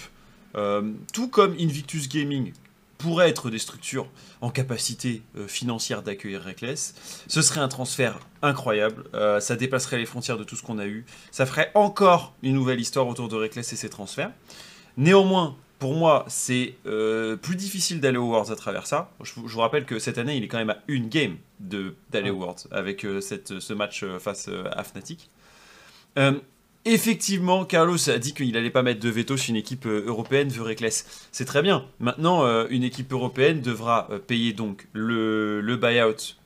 tout comme Invictus Gaming, pourrait être des structures en capacité euh, financière d'accueillir Reckless. Ce serait un transfert incroyable. Euh, ça dépasserait les frontières de tout ce qu'on a eu. Ça ferait encore une nouvelle histoire autour de Reckless et ses transferts. Néanmoins, pour moi, c'est euh, plus difficile d'aller aux Worlds à travers ça. Je, vous- je vous rappelle que cette année, il est quand même à une game d'aller aux Worlds avec cette, ce match face à Fnatic. Effectivement, Carlos a dit qu'il allait pas mettre de veto si une équipe euh, européenne veut Reckless. C'est très bien. Maintenant, euh, une équipe européenne devra euh, payer donc le, le buyout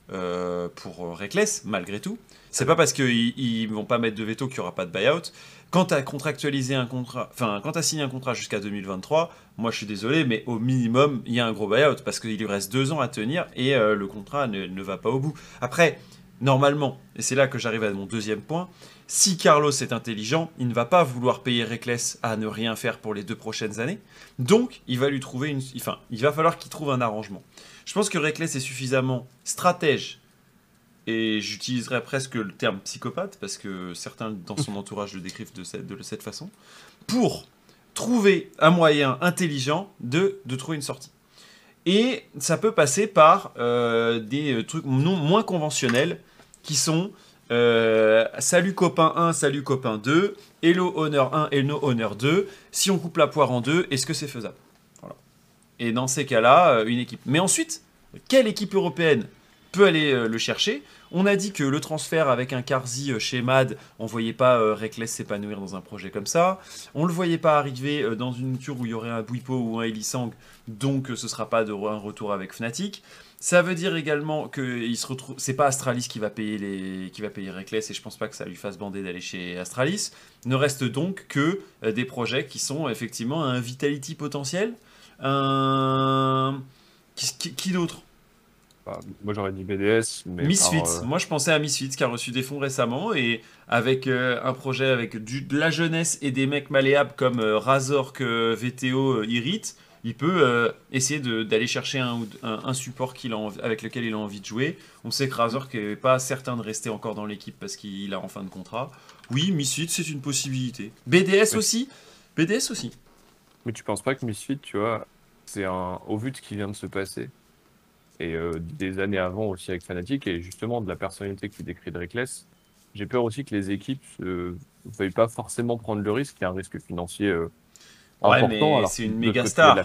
pour Reckless, malgré tout. C'est pas parce qu'ils ils vont pas mettre de veto qu'il y aura pas de buyout. Quand tu as contractualisé un contrat, enfin, quand as signé un contrat jusqu'à 2023, moi je suis désolé, mais au minimum, il y a un gros buyout parce qu'il lui reste deux ans à tenir et le contrat ne, ne va pas au bout. Après, normalement, et c'est là que j'arrive à mon deuxième point, si Carlos est intelligent, il ne va pas vouloir payer Reckless à ne rien faire pour les deux prochaines années. Donc, il va lui trouver une. Enfin, il va falloir qu'il trouve un arrangement. Je pense que Reckless est suffisamment stratège, et j'utiliserais presque le terme psychopathe, parce que certains dans son entourage le décrivent de cette, façon, pour trouver un moyen intelligent de, de trouver une sortie. Et ça peut passer par euh, des trucs non, moins conventionnels qui sont euh, salut copain 1, salut copain 2, hello honneur 1, hello honneur 2. Si on coupe la poire en deux, est-ce que c'est faisable? Voilà. Et dans ces cas-là, euh, une équipe. Mais ensuite, quelle équipe européenne peut aller euh, le chercher? On a dit que le transfert avec un Karzi euh, chez MAD, on voyait pas Reckless s'épanouir dans un projet comme ça. On le voyait pas arriver dans une mouture où il y aurait un Buipo ou un Elisang, donc ce sera pas de un retour avec Fnatic. Ça veut dire également que il se retrouve, c'est pas Astralis qui va payer les, qui va payer Reckless et je pense pas que ça lui fasse bander d'aller chez Astralis. Ne reste donc que euh, des projets qui sont effectivement un Vitality potentiel, un qui, qui- qui d'autre? Enfin, moi j'aurais dit BDS, mais Misfits. euh, Moi, je pensais à Misfits qui a reçu des fonds récemment et avec euh, un projet avec du, de la jeunesse et des mecs malléables comme euh, Razor que VTO irrite, il peut euh, essayer de- d'aller chercher un, ou- un, un support qu'il a envie- avec lequel il a envie de jouer. On sait que Razor n'est pas certain de rester encore dans l'équipe parce qu'il a en fin de contrat. Oui, Misfits, c'est une possibilité. BDS aussi BDS aussi. Mais tu penses pas que Misfit, tu vois, c'est un. Au vu de ce qui vient de se passer, et euh, des années avant aussi avec Fnatic, et justement de la personnalité qui décrit Reckless, j'ai peur aussi que les équipes ne veuillent pas forcément prendre le risque, il y a un risque financier euh, Ouais, mais c'est une méga star.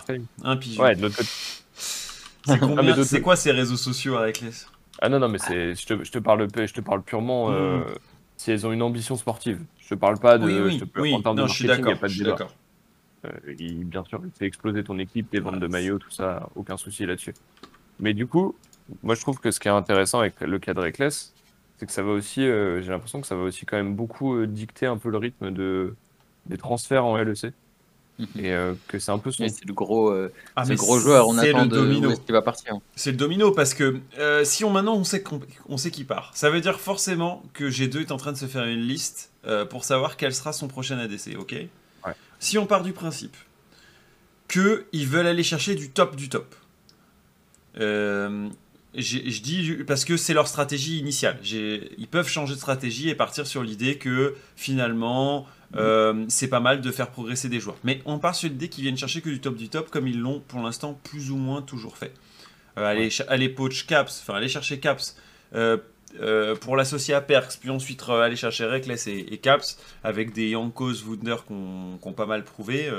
Un pigeon. Ouais, de l'autre côté. C'est combien- Ah, quoi ces réseaux sociaux avec les Ah non, non, mais c'est, je, te, je, te parle, je te parle purement euh, Mm. si elles ont une ambition sportive. Je te parle pas de. Oui, je oui, te parle- oui. En termes Non, de je suis marketing, d'accord. Je suis d'accord. Euh, il- bien sûr, il fait exploser ton équipe, les ventes Voilà, de maillots, tout ça, aucun souci là-dessus. Mais du coup, moi je trouve que ce qui est intéressant avec le cas de Reckless, c'est que ça va aussi, euh, j'ai l'impression que ça va aussi quand même beaucoup dicter un peu le rythme de, des transferts en LEC. Et euh, que c'est un peu son. C'est le gros, euh, Ah, le gros joueur. On c'est attend le de domino. qu'il va partir. C'est le domino parce que euh, si on maintenant on sait qu'on on sait qui part, ça veut dire forcément que G2 est en train de se faire une liste euh, pour savoir quel sera son prochain ADC, ok? Ouais. Si on part du principe que ils veulent aller chercher du top du top, euh, je dis parce que c'est leur stratégie initiale. J'ai- Ils peuvent changer de stratégie et partir sur l'idée que finalement euh, c'est pas mal de faire progresser des joueurs. Mais on part sur l'idée qu'ils viennent chercher que du top du top comme ils l'ont pour l'instant plus ou moins toujours fait. Euh, aller, ch- aller poach Caps, enfin aller chercher Caps euh, euh, pour l'associer à Perks, puis ensuite aller chercher Reckless et, et Caps avec des Yankos Wunder qu'on qu'on pas mal prouvé,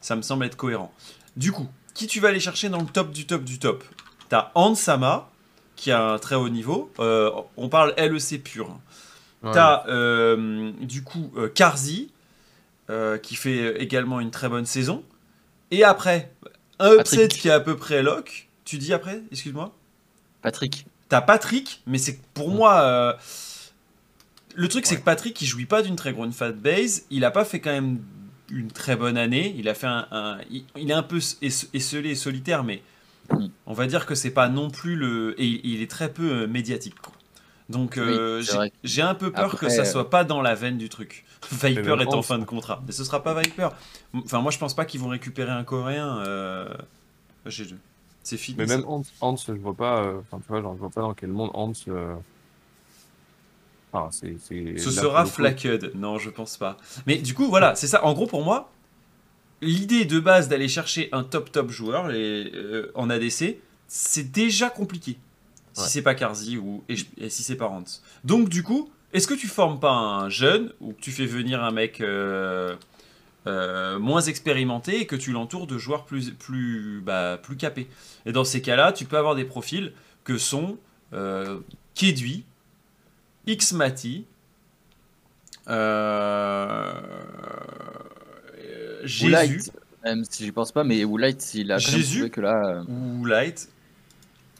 ça me semble être cohérent. Du coup, qui tu vas aller chercher dans le top du top du top? T'as Ansama qui a un très haut niveau, on parle LEC pur. hein. Ouais. T'as euh, du coup euh, Karzi euh, qui fait également une très bonne saison. Et après, un upset Patrick. qui est à peu près lock. Tu dis après, excuse-moi Patrick. T'as Patrick, mais c'est pour moi. euh, le truc, c'est que Patrick, il jouit pas d'une très grande fan base. Il a pas fait quand même une très bonne année. Il a fait un. un- il, il est un peu es- esselé et solitaire, mais Mm. on va dire que c'est pas non plus le. Et il, il est très peu médiatique. quoi. Donc euh, j'ai- un peu peur que ça euh, soit pas dans la veine du truc. Viper est en fin de contrat, mais ce sera pas Viper. Enfin, moi je pense pas qu'ils vont récupérer un Coréen. Euh... G2. C'est fini. Mais même Hans, Hans, je vois pas. euh, Enfin, tu vois, genre, je vois pas dans quel monde Hans. euh, Enfin, c'est. c'est- Ce sera Flacked. Non, je pense pas. Mais du coup, voilà, c'est ça. En gros, pour moi, l'idée de base d'aller chercher un top top joueur les, euh, en ADC, c'est déjà compliqué. Si Ouais. c'est pas Karzi ou et, je- et si c'est pas. Donc, du coup, est-ce que tu formes pas un jeune ou que tu fais venir un mec euh, euh, moins expérimenté et que tu l'entoures de joueurs plus, plus, bah, plus capés? Et dans ces cas-là, tu peux avoir des profils que sont euh, Kedui, Xmati, euh, Jésus même si j'y pense pas, mais Woolite, il a Jésus que là. euh, ou Light.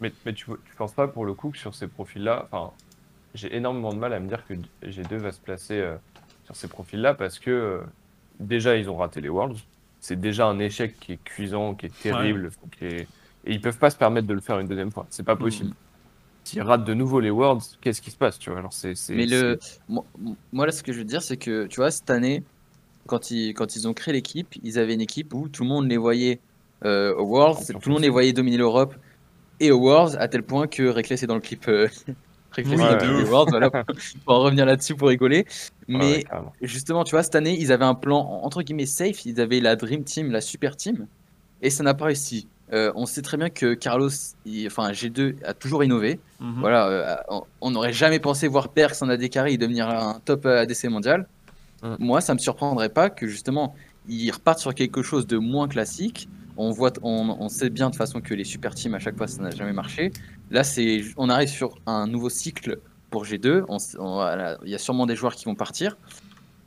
Mais, mais tu, tu penses pas pour le coup que sur ces profils-là, enfin, j'ai énormément de mal à me dire que G2 va se placer euh, sur ces profils-là parce que euh, déjà ils ont raté les Worlds. C'est déjà un échec qui est cuisant, qui est terrible, qui est- et ils peuvent pas se permettre de le faire une deuxième fois. C'est pas possible. Mhm. S'ils ratent de nouveau les Worlds, qu'est-ce qui se passe, tu vois? Alors c'est, Mais le, moi, moi, là, ce que je veux dire, c'est que, tu vois, cette année, quand ils, quand ils ont créé l'équipe, ils avaient une équipe où tout le monde les voyait euh, au Worlds, tout le monde les voyait dominer l'Europe et au Worlds, à tel point que Reckless est dans le clip. euh, Reckless des ouf. Worlds, voilà, pour en revenir là-dessus pour rigoler. Ouais, Mais ouais, justement, tu vois, cette année, ils avaient un plan entre guillemets safe. Ils avaient la Dream Team, la Super Team, et ça n'a pas réussi. euh, on sait très bien que Carlos, il- enfin G2 a toujours innové. Mhm. Voilà, euh, on- n'aurait jamais pensé voir Perks en AD carry devenir un top euh, ADC mondial. Mm. Moi, ça me surprendrait pas que justement ils repartent sur quelque chose de moins classique. On voit, on, on sait bien de toute façon que les super teams à chaque fois ça n'a jamais marché. Là, c'est, on arrive sur un nouveau cycle pour G2. On s- on- voilà, il y a sûrement des joueurs qui vont partir.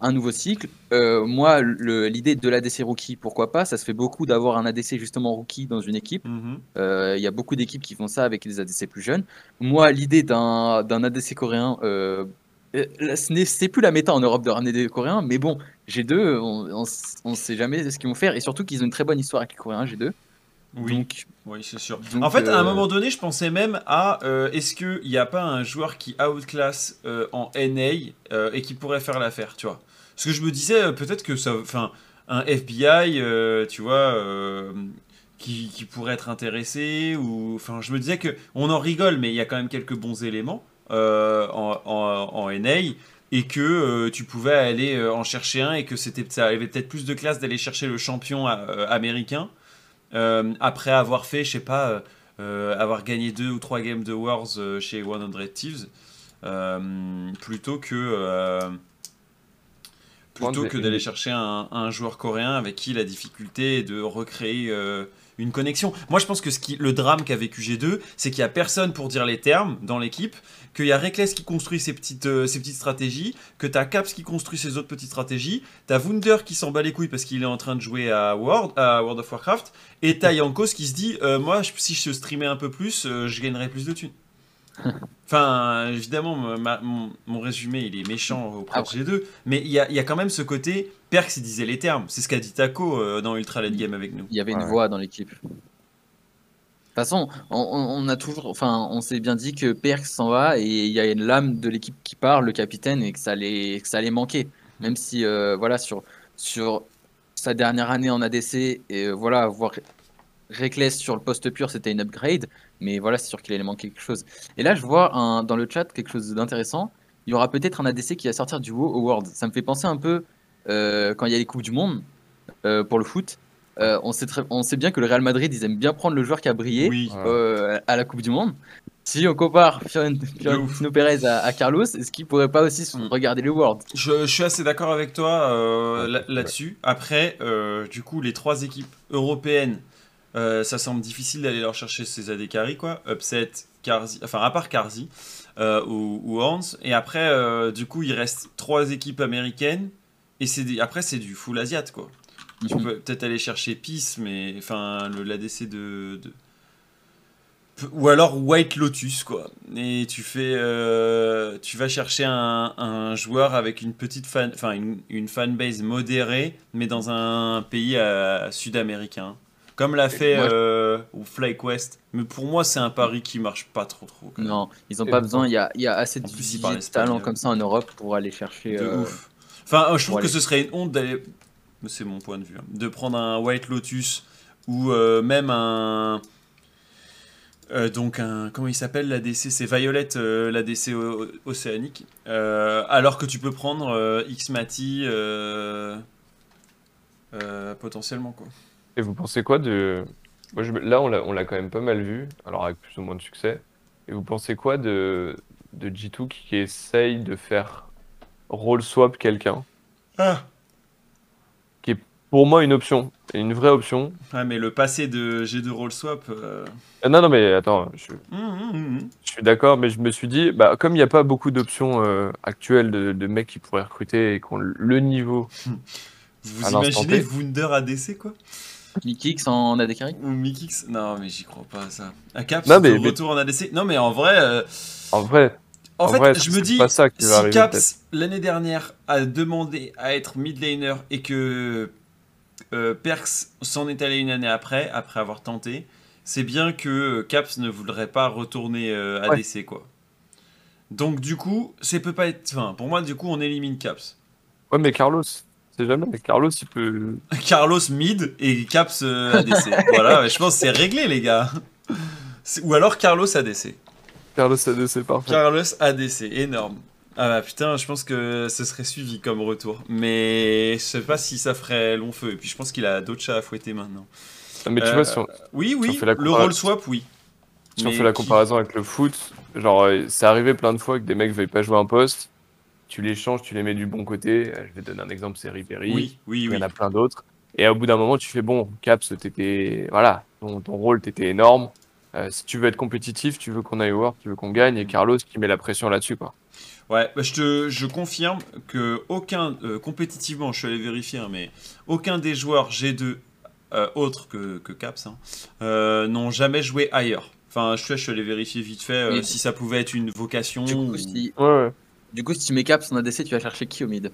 Un nouveau cycle. Euh, moi, l'idée de l'ADC rookie, pourquoi pas? Ça se fait beaucoup d'avoir un ADC justement rookie dans une équipe. Mhm. Euh, Il y a beaucoup d'équipes qui font ça avec les ADC plus jeunes. Moi, l'idée d'un d'un ADC coréen, euh, ce n'est plus la méta en Europe de ramener des Coréens, mais bon, G2, on ne sait jamais ce qu'ils vont faire, et surtout qu'ils ont une très bonne histoire avec les Coréens, G2. Oui. Donc, Oui, c'est sûr. Donc, en fait, à un euh, moment donné, je pensais même à euh, est-ce qu'il n'y a pas un joueur qui outclass euh, en NA euh, et qui pourrait faire l'affaire, tu vois? Parce que je me disais euh, peut-être que ça. Enfin, un FBI, euh, tu vois. euh, qui, qui pourrait être intéressé ou enfin je me disais que on en rigole mais il y a quand même quelques bons éléments euh, en, en, en NA et que euh, tu pouvais aller euh, en chercher un et que c'était ça avait peut-être plus de classe d'aller chercher le champion euh, américain euh, après avoir fait, je sais pas, euh, euh, avoir gagné deux ou trois games de Wars euh, chez 100 Thieves, euh, plutôt que euh, plutôt que d'aller chercher un, un joueur coréen avec qui la difficulté est de recréer euh, une connexion. Moi, je pense que le drame qu'a vécu G2, c'est qu'il y a personne pour dire les termes dans l'équipe, qu'il y a Reckless qui construit ses petites, euh, ses petites stratégies, que t'as Caps qui construit ses autres petites stratégies, t'as Wunder qui s'en bat les couilles parce qu'il est en train de jouer à World, à World of Warcraft, et t'as Yankos qui se dit euh, Moi, si je streamais un peu plus, euh, je gagnerais plus de thunes. Enfin, évidemment, ma- mon, mon résumé il est méchant auprès Après- de G2, mais il y a, il y a quand même ce côté Perks il disait les termes. C'est ce qu'a dit Taco euh, dans Ultra Late Game avec nous. il y avait une Ouais. voix dans l'équipe. De toute façon, on, on- on a toujours, enfin, on s'est bien dit que Perks s'en va et il y a une lame de l'équipe qui part, le capitaine, et que ça allait, que ça allait manquer. Même si, euh, voilà, sur, sur sa dernière année en ADC, et euh, voilà, voir Reckless sur le poste pur, c'était une upgrade, mais voilà, c'est sûr qu'il allait manquer quelque chose. Et là, je vois un- dans le chat quelque chose d'intéressant. Il y aura peut-être un ADC qui va sortir du WoW Award. Ça me fait penser un peu euh, quand il y a les Coupes du Monde euh, pour le foot. Euh, on, sait très- on sait bien que le Real Madrid, ils aiment bien prendre le joueur qui a brillé Oui. À la Coupe du Monde. Si on compare Fiorent- Fiorentino Pérez à, à Carlos, est-ce qu'il pourrait pas aussi se Mm. regarder le World? Je, je suis assez d'accord avec toi euh, là- là-dessus. Après, euh, du coup, les trois équipes européennes, euh, ça semble difficile d'aller leur chercher ces AD carry, quoi. Upset, Karzi, enfin, à part Karzi euh, ou, ou Hans. Et après, euh, du coup, il reste trois équipes américaines. Et c'est après, c'est du full Asiat, quoi. Tu peux peut-être aller chercher Peace, mais enfin, le- l'ADC de, de- Ou alors White Lotus, quoi. Et tu fais. euh, tu vas chercher un, un joueur avec une petite fan. Enfin, une, une fanbase modérée, mais dans un pays sud-américain. Comme l'a fait moi, euh, ou FlyQuest. Mais pour moi, c'est un pari qui marche pas trop, trop. quand même. Non, ils ont Et pas besoin. Il y a, il y a assez de plus, de talents comme ça en Europe pour aller chercher. De euh, ouf. Enfin, euh, je trouve que ce serait une honte d'aller. C'est mon point de vue. hein, De prendre un White Lotus ou euh, même un. euh, donc un comment il s'appelle l'ADC c'est Violet euh, l'ADC océanique Euh, alors que tu peux prendre euh, Xmati euh, euh, potentiellement quoi Et vous pensez quoi de. Moi, je... Là, on l'a on l'a quand même pas mal vu, alors avec plus ou moins de succès. Et vous pensez quoi de, de G2 qui essaye de faire role swap quelqu'un? Ah Pour moi, une option, et une vraie option. Ouais, mais le passé de G2 Roll Swap euh, Ah, non, non, mais attends, je, hum, hum, hum. je suis d'accord, mais je me suis dit, bah, comme il n'y a pas beaucoup d'options euh, actuelles de, de mecs qui pourraient recruter et qui ont le niveau. vous À l'instant imaginez T. Wunder ADC quoi? Mikix en AD carry Ou Mikix? Non, mais j'y crois pas à ça. Un cap, Non, mais- au retour en ADC. Non, mais en vrai, euh, En vrai, en, En fait, vrai, je me dis, pas ça qui va si arriver, Caps l'année dernière a demandé à être mid laner et que euh, Perks s'en est allé une année après, après avoir tenté, c'est bien que Caps ne voudrait pas retourner euh, Ouais. ADC quoi. Donc du coup, c'est peut pas être. Enfin, pour moi, du coup, on élimine Caps. ouais, mais Carlos, c'est jamais. Carlos, il peut. Carlos mid et Caps euh, ADC. voilà, je pense que c'est réglé les gars. Ou alors Carlos ADC. Carlos AD, c'est parfait. Carlos ADC, énorme. Ah bah putain, je pense que ce serait suivi comme retour. Mais je sais pas si ça ferait long feu. Et puis je pense qu'il a d'autres chats à fouetter maintenant. Mais tu Euh, vois, si on, Oui, Si on oui, le roll swap, oui. si on fait la qui- comparaison avec le foot, genre, euh, c'est arrivé plein de fois que des mecs veuillent pas jouer un poste. Tu les changes, tu les mets du bon côté. Euh, Je vais te donner un exemple, c'est Ribéry. Oui, oui, Il y oui. en a plein d'autres. Et au bout d'un moment, tu fais bon, Caps, t'étais. Voilà, ton, ton rôle t'était énorme. Euh, si tu veux être compétitif, tu veux qu'on aille au World, tu veux qu'on gagne, et Carlos qui met la pression là-dessus, quoi. Ouais, bah, je, te, je confirme que aucun, euh, compétitivement, je suis allé vérifier, hein, mais aucun des joueurs G2 euh, autres que, que Caps hein, euh, n'ont jamais joué ailleurs. Enfin, je, suis- je suis allé vérifier vite fait euh, Oui. si ça pouvait être une vocation. Du coup, ou- si, Ouais, ouais. Du coup, si tu mets Caps en ADC, tu vas chercher qui au mid?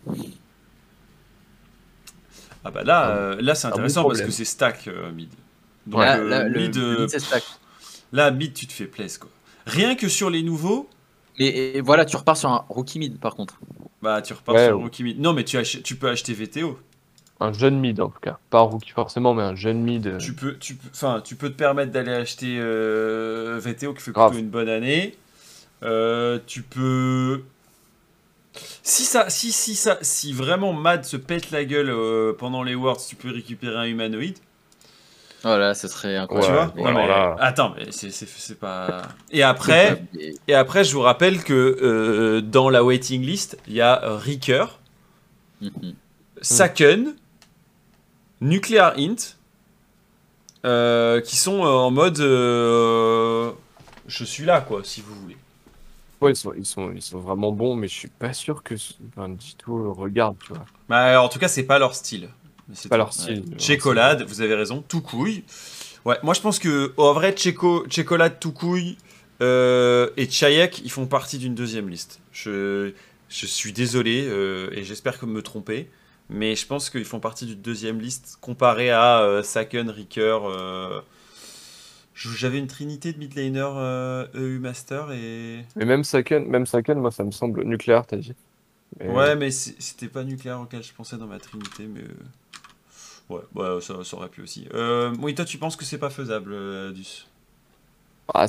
Ah bah là, euh, là c'est un bon intéressant parce que c'est stack euh, mid. Donc Là, euh, là, le, mid, le euh, mid, c'est stack. là, mid, tu te fais plaisir quoi. Rien que sur les nouveaux, Mais et voilà, tu repars sur un rookie mid par contre. bah tu repars Ouais, sur ouais. Rookie mid. Non, mais tu, ach- tu peux acheter VTO. Un jeune mid, en tout cas. Pas un rookie forcément, mais un jeune mid. euh, Tu peux, tu peux, enfin, tu peux te permettre d'aller acheter euh, VTO qui fait Grave. plutôt une bonne année. Euh, tu peux. Si ça, si, si ça, si vraiment Mad se pète la gueule euh, pendant les Worlds, tu peux récupérer un humanoïde. Voilà, ce serait tu incroyable. vois Mais- Non, alors mais- là- Attends, mais c'est, pas. Et après, et après, je vous rappelle que euh, dans la waiting list, il y a Ricker, Mhm. Saken, Nuclear Int, euh, qui sont en mode euh, je suis là quoi, si vous voulez. Ouais, ils sont, ils, sont, ils sont vraiment bons, mais je suis pas sûr que enfin, Dito regarde, tu vois. Bah, en tout cas, c'est pas leur style. C'est Pas tout. leur style. Ouais. Chécolade, vous avez raison, tout couille. Ouais, moi je pense que en vrai, Tchéco, Chécolade, tout couille euh, et Tchaïek, ils font partie d'une deuxième liste. Je, je suis désolé euh, et j'espère que me tromper, mais je pense qu'ils font partie d'une deuxième liste comparé à euh, Saken, Ricker. J'avais une trinité de mid laner euh, EU Master et. Mais même Saken, même Saken, moi, ça me semble nucléaire, t'as dit. Mais- Ouais, mais c'était pas nucléaire auquel je pensais dans ma trinité, mais. euh, Ouais, ouais ça, ça aurait pu aussi. Euh, oui, toi, tu penses que c'est pas faisable, euh, Adus? Ah,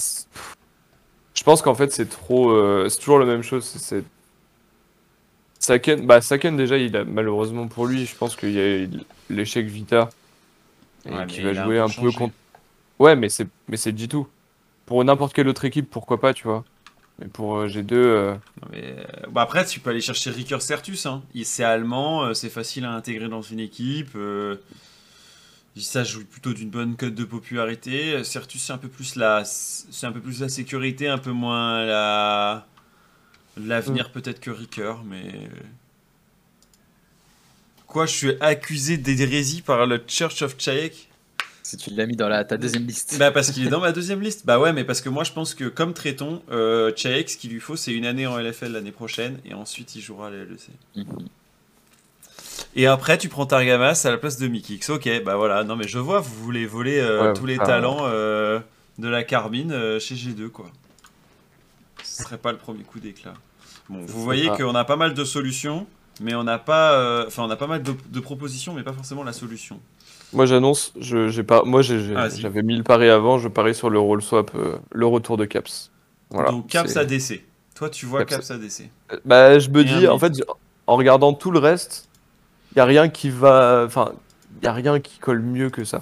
je pense qu'en fait, c'est trop. euh, c'est toujours la même chose. c'est- Saken, bah, Saken, déjà, il a, malheureusement pour lui, je pense qu'il y a l'échec Vita. Et Ouais, qui va un jouer peu un peu contre. Ouais, mais c'est mais c'est G2. Pour n'importe quelle autre équipe, pourquoi pas, tu vois. Mais pour euh, G2, euh, Non, mais, euh, bah après, tu peux aller chercher Ricker Certus. Hein. Il- C'est allemand, euh, c'est facile à intégrer dans une équipe. euh, ça joue plutôt d'une bonne cote de popularité. Certus, c'est un peu plus la, c'est un peu plus la sécurité, un peu moins la, l'avenir peut-être que Ricker, mais. Quoi, je suis accusé d'hérésie par le Church of Chayek Si tu l'as mis dans la, ta deuxième liste. Bah parce qu'il est dans ma deuxième liste. Bah ouais, mais parce que moi je pense que comme Tréton, euh, ce qu'il lui faut, c'est une année en LFL l'année prochaine et ensuite il jouera à la LEC. Mhm. Et après, tu prends Targamas à la place de Mikix. Ok, bah voilà. Non, mais je vois, vous voulez voler euh, Ouais, tous les ah. talents euh, de la carbine euh, chez G2, quoi. Ce serait pas le premier coup d'éclat. Bon, vous voyez qu'on a pas mal de solutions, mais on n'a pas. euh, Enfin, on a pas mal de, de propositions, mais pas forcément la solution. Moi j'annonce, je, j'ai pas, moi j'ai- j'ai- Ah, vas-y. j'avais mis le pari avant, je parie sur le roll swap, euh, le retour de Caps. Voilà. Donc, Caps c'est- ADC. Toi, tu vois Caps- Caps ADC. Euh, Bah, je me dis, en fait, en regardant tout le reste, il y a rien qui va, enfin, il y a rien qui colle mieux que ça.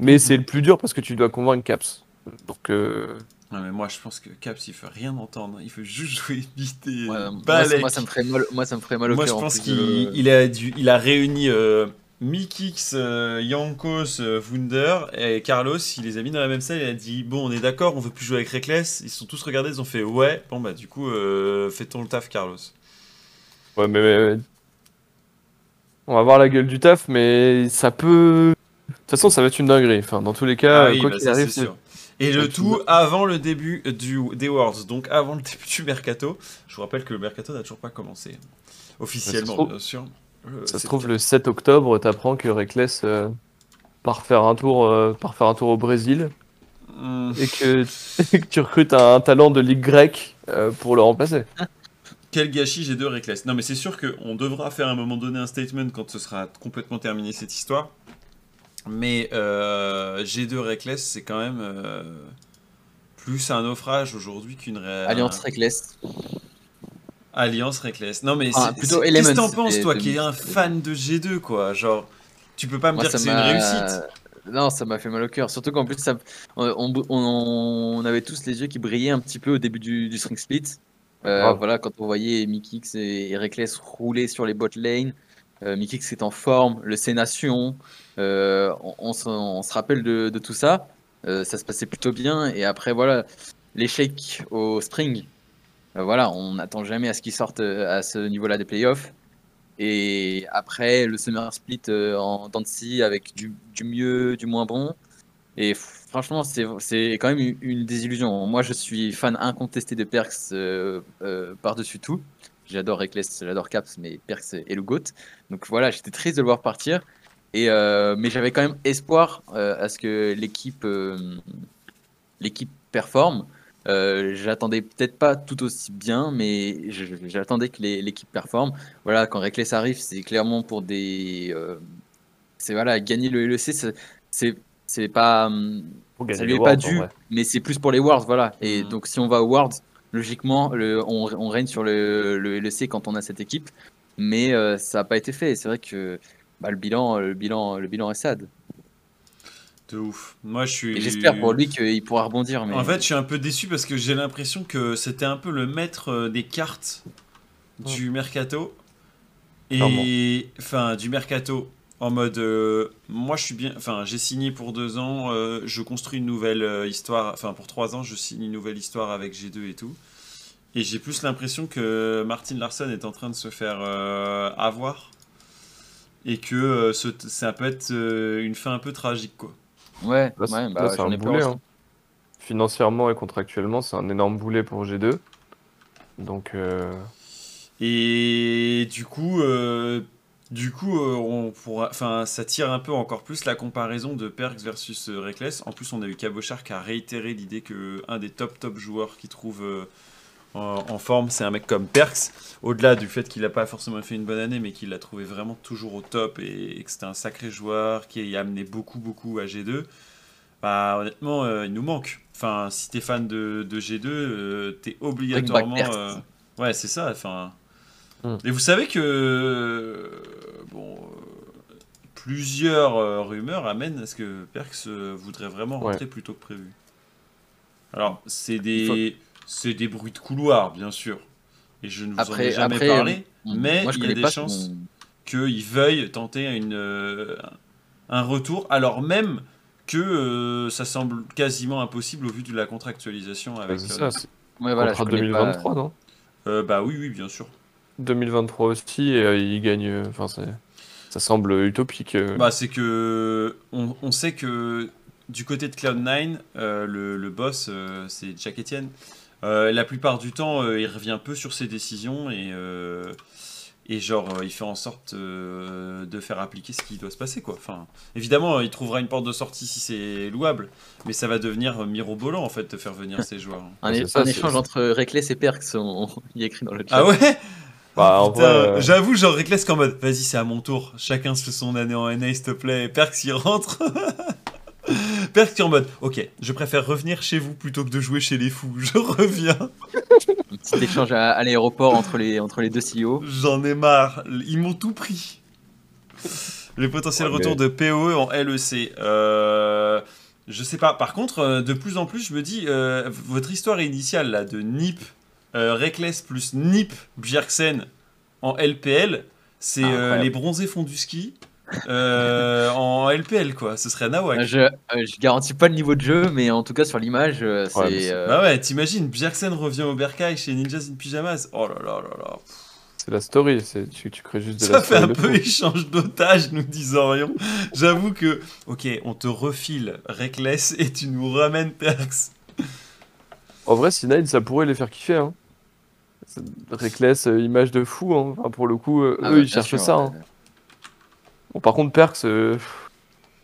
Mais c'est le plus dur parce que tu dois convaincre Caps. Donc, euh, Non, mais moi je pense que Caps il fait rien entendre, il fait juste jouer vite et Ouais, moi, moi, ça me ferait mal, moi, ça me ferait mal au Moi, cœur. je en pense qu'il de- il a, dû- il a réuni euh, Mikix, euh, Yankos, euh, Wunder et Carlos. Il les a mis dans la même salle. Il a dit Bon, on est d'accord, on veut plus jouer avec Reckless. Ils se sont tous regardés, ils ont fait Ouais, bon, bah, du coup, euh, fais ton taf, Carlos. ouais, mais, mais- on va voir la gueule du taf, mais ça peut. De toute façon, ça va être une dinguerie. Enfin, dans tous les cas, Ah oui, quoi bah, qu'il arrive, sûr. Et le tout avant le début du, des Worlds, donc avant le début du mercato. Je vous rappelle que le mercato n'a toujours pas commencé. Officiellement, bien sûr. Euh, ça se trouve le 7 octobre, t'apprends que Reckless euh, part faire un tour, euh, part faire un tour au Brésil Hmm. et que, et que tu recrutes un, talent de ligue grecque euh, pour le remplacer. Quel gâchis j'ai deux Reckless. Non mais c'est sûr qu'on devra faire à un moment donné un statement quand ce sera complètement terminé cette histoire. Mais euh, G2 Reckless c'est quand même euh, plus un naufrage aujourd'hui qu'une ré- Alliance Reckless. Alliance Reckless. Non mais Ah, c'est- plutôt c'est- qu'est-ce que t'en penses toi qui es un 2017. fan de G2 quoi? Genre tu peux pas me Moi, dire ça que c'est une réussite. Non, ça m'a fait mal au cœur. Surtout qu'en plus, ça, on, on- on avait tous les yeux qui brillaient un petit peu au début du, du string split. Euh, voilà, quand on voyait Mikix et, et Reckless rouler sur les bot lane, euh, Mikix est en forme, le C Nation, euh, on, on se, on se rappelle de, de tout ça. Euh, ça se passait plutôt bien. Et après, voilà, l'échec au spring. Euh, voilà, on n'attend jamais à ce qu'ils sortent euh, à ce niveau-là des playoffs. Et après, le Summer Split euh, en Dancy avec du, du mieux, du moins bon. Et franchement, c'est quand même une, désillusion. Moi, je suis fan incontesté de Perks par-dessus tout. J'adore Reckless, j'adore Caps, mais Perks est le GOAT. Donc voilà, j'étais triste de le voir partir. Et, mais j'avais quand même espoir à ce que l'équipe l'équipe performe. Euh, j'attendais peut-être pas tout aussi bien, mais j'attendais que l'équipe performe. Voilà, quand Reckless arrive, c'est clairement pour des. euh, c'est voilà, gagner le LEC, c'est- pas. hum, Pour ça lui est pas dû, mais c'est plus pour les Worlds, voilà. Et Mhm. donc si on va aux Worlds, logiquement, le, on, on règne sur le, le LEC quand on a cette équipe, mais euh, ça n'a pas été fait. C'est vrai que bah, le bilan, le bilan, le bilan est sad. De ouf. Moi, je suis. J'espère pour lui qu'il pourra rebondir. Mais... En fait, je suis un peu déçu parce que j'ai l'impression que c'était un peu le maître euh, des cartes du mercato. Et. Enfin, du mercato. En mode. euh, moi, je suis bien. Enfin, j'ai signé pour deux ans. euh, je construis une nouvelle euh, histoire. Enfin, pour trois ans, je signe une nouvelle histoire avec G2 et tout. Et j'ai plus l'impression que Martin Larson est en train de se faire euh, avoir. Et que euh, ce- ça peut être euh, une fin un peu tragique, quoi. Ouais, Là, c'est- ouais, bah, c'est un boulet. hein. Financièrement et contractuellement, c'est un énorme boulet pour G2. Donc, euh, Et du coup, euh, du coup, euh, on pourra, enfin, ça tire un peu encore plus la comparaison de Perks versus Reckless. En plus, on a eu Cabochard qui a réitéré l'idée que un des top top joueurs qu'il trouve euh, en, en forme, c'est un mec comme Perks. Au-delà du fait qu'il n'a pas forcément fait une bonne année, mais qu'il l'a trouvé vraiment toujours au top et, et que c'était un sacré joueur qui a amené beaucoup beaucoup à G2. Bah, honnêtement, euh, il nous manque. Enfin, si t'es fan de, de G2, euh, t'es obligatoirement. Euh, ouais, c'est ça. Enfin. Hmm. Et vous savez que bon, plusieurs rumeurs amènent à ce que Perks voudrait vraiment Ouais. rentrer plus tôt que prévu. Alors, c'est des, c'est des bruits de couloir, bien sûr. Et je ne vous en ai jamais après, parlé, euh, mais moi, il y a des chances son- qu'il veuille tenter une, euh, un retour, alors même que euh, ça semble quasiment impossible au vu de la contractualisation avec. c'est euh, ça, c'est Ouais, voilà, contrat connais pas- 2023, non? Euh, bah oui, oui, bien sûr. 2023 aussi, et euh, il gagne. euh, Enfin, c'est- ça semble utopique. euh. Bah, c'est que on, on sait que du côté de Cloud9, euh, le, le boss, euh, c'est Jack Etienne. Euh, la plupart du temps, euh, il revient peu sur ses décisions et, euh, et genre, euh, il fait en sorte euh, de faire appliquer ce qui doit se passer, quoi. Enfin, évidemment, il trouvera une porte de sortie si c'est louable, mais ça va devenir mirobolant en fait de faire venir ces joueurs. Un, é- ça, un échange entre Reckless et Perks, on, on y écrit dans le chat. Ah ouais? Bah, Putain, euh, J'avoue, genre Reckless qu'en mode, vas-y, c'est à mon tour. Chacun se fait son année en NA, s'il te plaît. Perks, il rentre. Qui est en mode, ok, je préfère revenir chez vous plutôt que de jouer chez les fous. Je reviens. Un petit échange à, à l'aéroport entre les, entre les deux CEO. J'en ai marre. Ils m'ont tout pris. Le potentiel Ouais, retour mais- de PoE en LEC. Euh, je sais pas. Par contre, euh, de plus en plus, je me dis, euh, votre histoire initiale là de Nip, euh, Reckless plus Nip Bjergsen en LPL, c'est Ah, euh, les bronzés font du ski euh, en LPL quoi. Ce serait nawak. Je, euh, je garantis pas le niveau de jeu, mais en tout cas sur l'image, euh, Ouais, c'est. euh, Bah ouais, t'imagines, Bjergsen revient au Berkay chez Ninjas in Pyjamas. Oh là là là là. c'est la story. c'est- Tu, tu crées juste de Ça la fait un peu fou. échange d'otages, nous dit Zorion. J'avoue que, ok, on te refile Reckless et tu nous ramènes Perks. En vrai, Sinide, ça pourrait les faire kiffer. Hein. Reckless, image de fou. hein. Enfin, pour le coup, ah eux, ouais, ils cherchent sûr, ça. ouais. hein. Bon, par contre, Perks, euh, je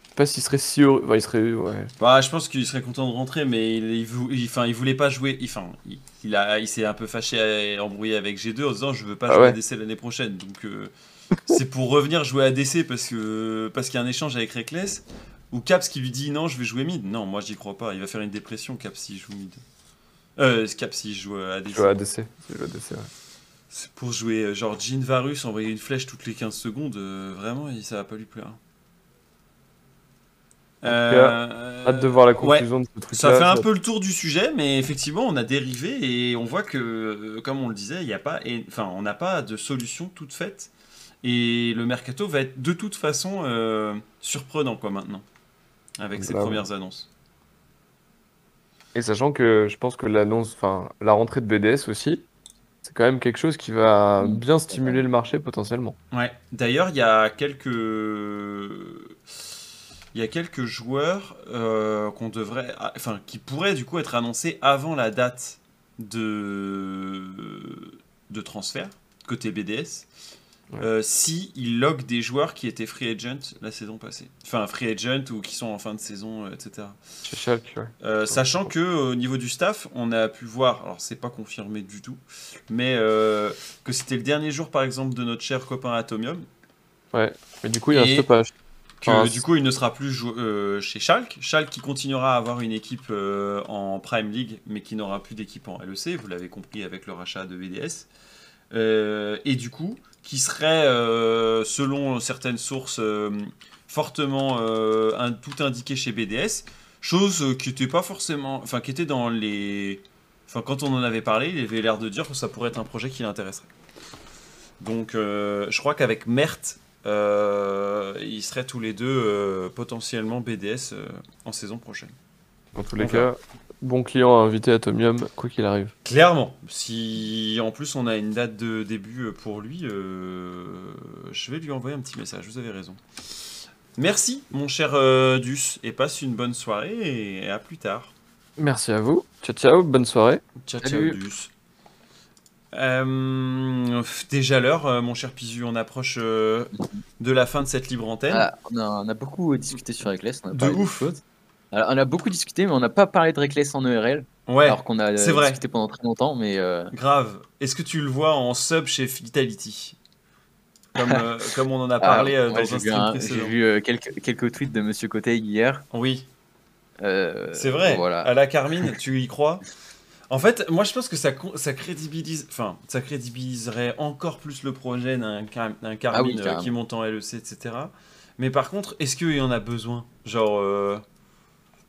sais pas s'il serait si heureux. Enfin, il serait. Ouais. Bah, je pense qu'il serait content de rentrer, mais il, il, vou- il- enfin, il voulait pas jouer. il- Enfin, il, il a, il s'est un peu fâché et embrouillé avec G2 en disant je veux pas Ah jouer ouais. à DC l'année prochaine. Donc, euh, c'est pour revenir jouer à DC parce que parce qu'il y a un échange avec Reckless. Ou Caps qui lui dit non, je vais jouer mid. Non, moi j'y crois pas. Il va faire une dépression, Caps s'il joue mid. Euh, Caps s'il joue à DC. Je joue à ADC. Je joue à ADC, ouais. C'est pour jouer euh, genre Jean Varus, envoyer une flèche toutes les 15 secondes, euh, vraiment, ça va pas lui plaire. Euh, Hâte de voir la ouais. conclusion de ce truc Ça fait un peu le tour du sujet, mais effectivement, on a dérivé et on voit que, comme on le disait, il y a pas, et- enfin, on n'a pas de solution toute faite. Et le mercato va être de toute façon euh, surprenant, quoi, maintenant, avec ces Bah premières annonces. Et sachant que je pense que l'annonce, enfin la rentrée de BDS aussi, c'est quand même quelque chose qui va Mm. bien stimuler le marché potentiellement. Ouais. D'ailleurs, il y a quelques, il y a quelques joueurs euh, qu'on devrait, enfin, qui pourraient du coup être annoncés avant la date de de transfert côté BDS. Ouais. euh, si ils loguent des joueurs qui étaient free agent la saison passée, enfin free agent ou qui sont en fin de saison, euh, etc. Chez Schalke, ouais. Euh, sachant que au niveau du staff, on a pu voir, alors c'est pas confirmé du tout, mais euh, que c'était le dernier jour par exemple de notre cher copain Atomium, Mais du coup, il un stoppage. que Enfin, du coup il ne sera plus euh, chez Schalke. Schalke qui continuera à avoir une équipe euh, en Prime League, mais qui n'aura plus d'équipe en LEC, vous l'avez compris avec le rachat de VDS. Euh, et du coup, qui serait, euh, selon certaines sources, euh, fortement euh, un- tout indiqué chez BDS, chose qui était pas forcément, enfin qui était dans les, enfin quand on en avait parlé, il avait l'air de dire que ça pourrait être un projet qui l'intéresserait. Donc, euh, je crois qu'avec Mert, euh, ils seraient tous les deux euh, potentiellement BDS euh, en saison prochaine. Dans tous les cas, bon client à inviter Atomium, quoi qu'il arrive. Clairement, si en plus on a une date de début euh, pour lui, euh, je vais lui envoyer un petit message, vous avez raison. Merci mon cher euh, Dus, et passe une bonne soirée et à plus tard. Merci à vous. Ciao, ciao, bonne soirée. Ciao Salut. ciao Dus. Euh, déjà l'heure, mon cher Pisu, on approche euh, de la fin de cette libre antenne. Ah, on, a, on a beaucoup discuté sur a De ouf. Alors, on a beaucoup discuté, mais on n'a pas parlé de Reckless en ERL. ouais, alors qu'on a c'est vrai. discuté pendant très longtemps, mais euh, grave. Est-ce que tu le vois en sub chez Vitality comme, euh, comme on en a ah, parlé euh, dans j'ai un stream un- j'ai précédent. vu euh, quelques, quelques tweets de Monsieur Côté hier. Oui. C'est vrai. Voilà. À la Carmine, tu y crois? En fait, moi je pense que ça, ça crédibilise, enfin, ça crédibiliserait encore plus le projet d'un Carmine Ah oui, carrément. qui monte en LEC, etc. Mais par contre, est-ce qu'il y en a besoin? Genre,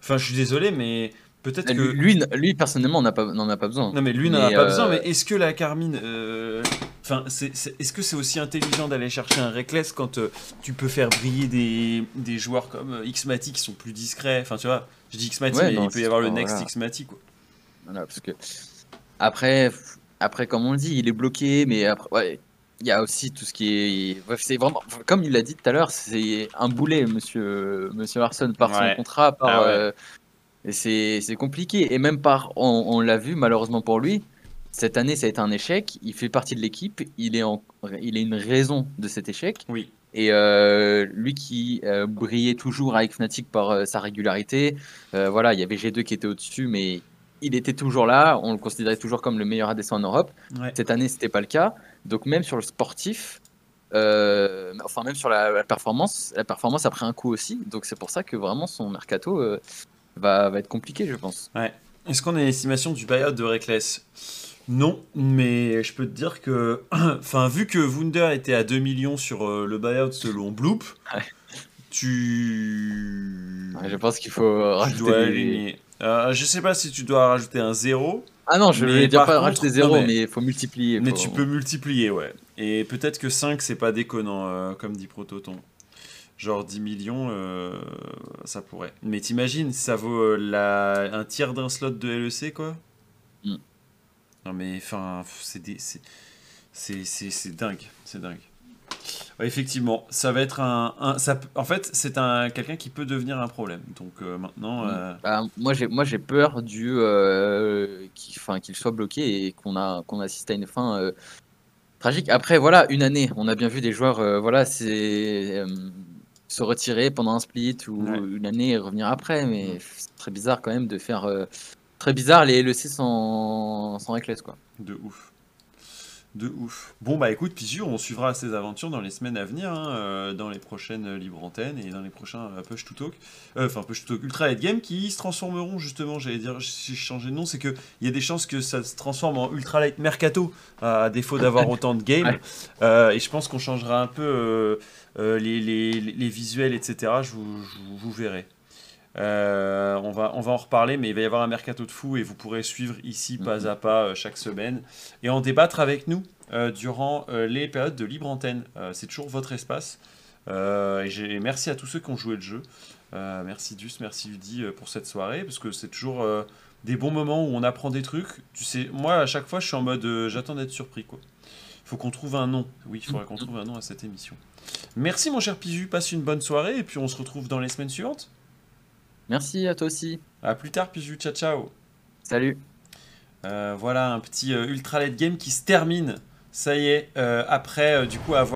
enfin, je suis désolé, mais peut-être que. Lui, lui, personnellement, n'en a pas besoin. Non mais lui n'en a pas euh, besoin, mais est-ce que la Carmine, euh, enfin, est-ce que c'est aussi intelligent d'aller chercher un Reckless quand euh, tu peux faire briller des, des joueurs comme euh, Xmati qui sont plus discrets, enfin tu vois, je dis Xmati, Ouais, mais non, il peut y avoir le next voilà. Xmati quoi. Voilà, parce que après, après, comme on le dit, il est bloqué, mais après, ouais, il y a aussi tout ce qui est. C'est vraiment, comme il l'a dit tout à l'heure, c'est un boulet, monsieur, monsieur Larson, par Ouais. son contrat, par. Ah ouais. euh, c'est c'est compliqué. Et même par. On, on l'a vu, malheureusement pour lui, cette année, ça a été un échec. Il fait partie de l'équipe. Il est, en, il est une raison de cet échec. Oui. Et euh, lui qui euh, brillait toujours avec Fnatic par sa régularité, voilà, il y avait G2 qui était au-dessus, mais il était toujours là. On le considérait toujours comme le meilleur ADC en Europe. Ouais. Cette année, c'était pas le cas. Donc même sur le sportif, euh, enfin même sur la, la performance, la performance a pris un coup aussi. Donc c'est pour ça que vraiment son mercato euh, va, va être compliqué, je pense. Est-ce qu'on a une estimation du buyout de Reckless? Non, mais je peux te dire que, enfin, vu que Wunder était à 2 millions sur euh, le buyout selon Bloop, Ouais. tu... Je pense qu'il faut tu rajouter. dois des- aligner. Je sais pas si tu dois rajouter un 0, Ah non, je vais dire pas non, zéro, mais- mais il faut multiplier. mais faut- tu peux multiplier, ouais. Et peut-être que 5, c'est pas déconnant, euh, comme dit Prototon. Genre 10 millions, euh, ça pourrait. Mais t'imagines, ça vaut euh, la... un tiers d'un slot de LEC, quoi? Mm. Non mais, enfin, des... c'est dingue, c'est dingue. Effectivement, ça va être un... un- ça, peut- en fait, c'est un quelqu'un qui peut devenir un problème. Donc euh, maintenant... Mm. euh, Bah, moi, j'ai moi j'ai peur du euh, qu'il soit bloqué et qu'on a qu'on assiste à une fin tragique. Après, voilà, une année, on a bien vu des joueurs, voilà, c'est se retirer pendant un split ou Ouais. une année et revenir après, mais Mm. c'est très bizarre quand même de faire très bizarre les LEC sans sans Reckless quoi. De ouf. De ouf. Bon, bah écoute, Pisu, on suivra ses aventures dans les semaines à venir, hein, euh, dans les prochaines euh, Libre Antennes et dans les prochains euh, Push to Talk. Euh, Enfin, Push to Talk Ultra Late Game qui se transformeront justement, j'allais dire, si je changeais de nom, c'est qu'il y a des chances que ça se transforme en Ultra Late Mercato, à défaut d'avoir autant de games. Euh, et je pense qu'on changera un peu euh, euh, les, les- visuels, etc. Je vous, je vous- vous verrez. Euh, on, va, on va en reparler, mais il va y avoir un mercato de fou et vous pourrez suivre ici pas à pas euh, chaque semaine et en débattre avec nous euh, durant les périodes de libre antenne. C'est toujours votre espace. Et merci à tous ceux qui ont joué le jeu. Merci Dus, merci Udi pour cette soirée parce que c'est toujours des bons moments où on apprend des trucs. Tu sais, moi à chaque fois je suis en mode j'attends d'être surpris quoi. Il faut qu'on trouve un nom. Oui, il faudrait qu'on trouve un nom à cette émission. Merci mon cher Pizu, passe une bonne soirée et puis on se retrouve dans les semaines suivantes. Merci à toi aussi. À plus tard Pizu, ciao ciao. Salut. Euh, voilà un petit euh, ultra late game qui se termine. Ça y est, euh, après du coup avoir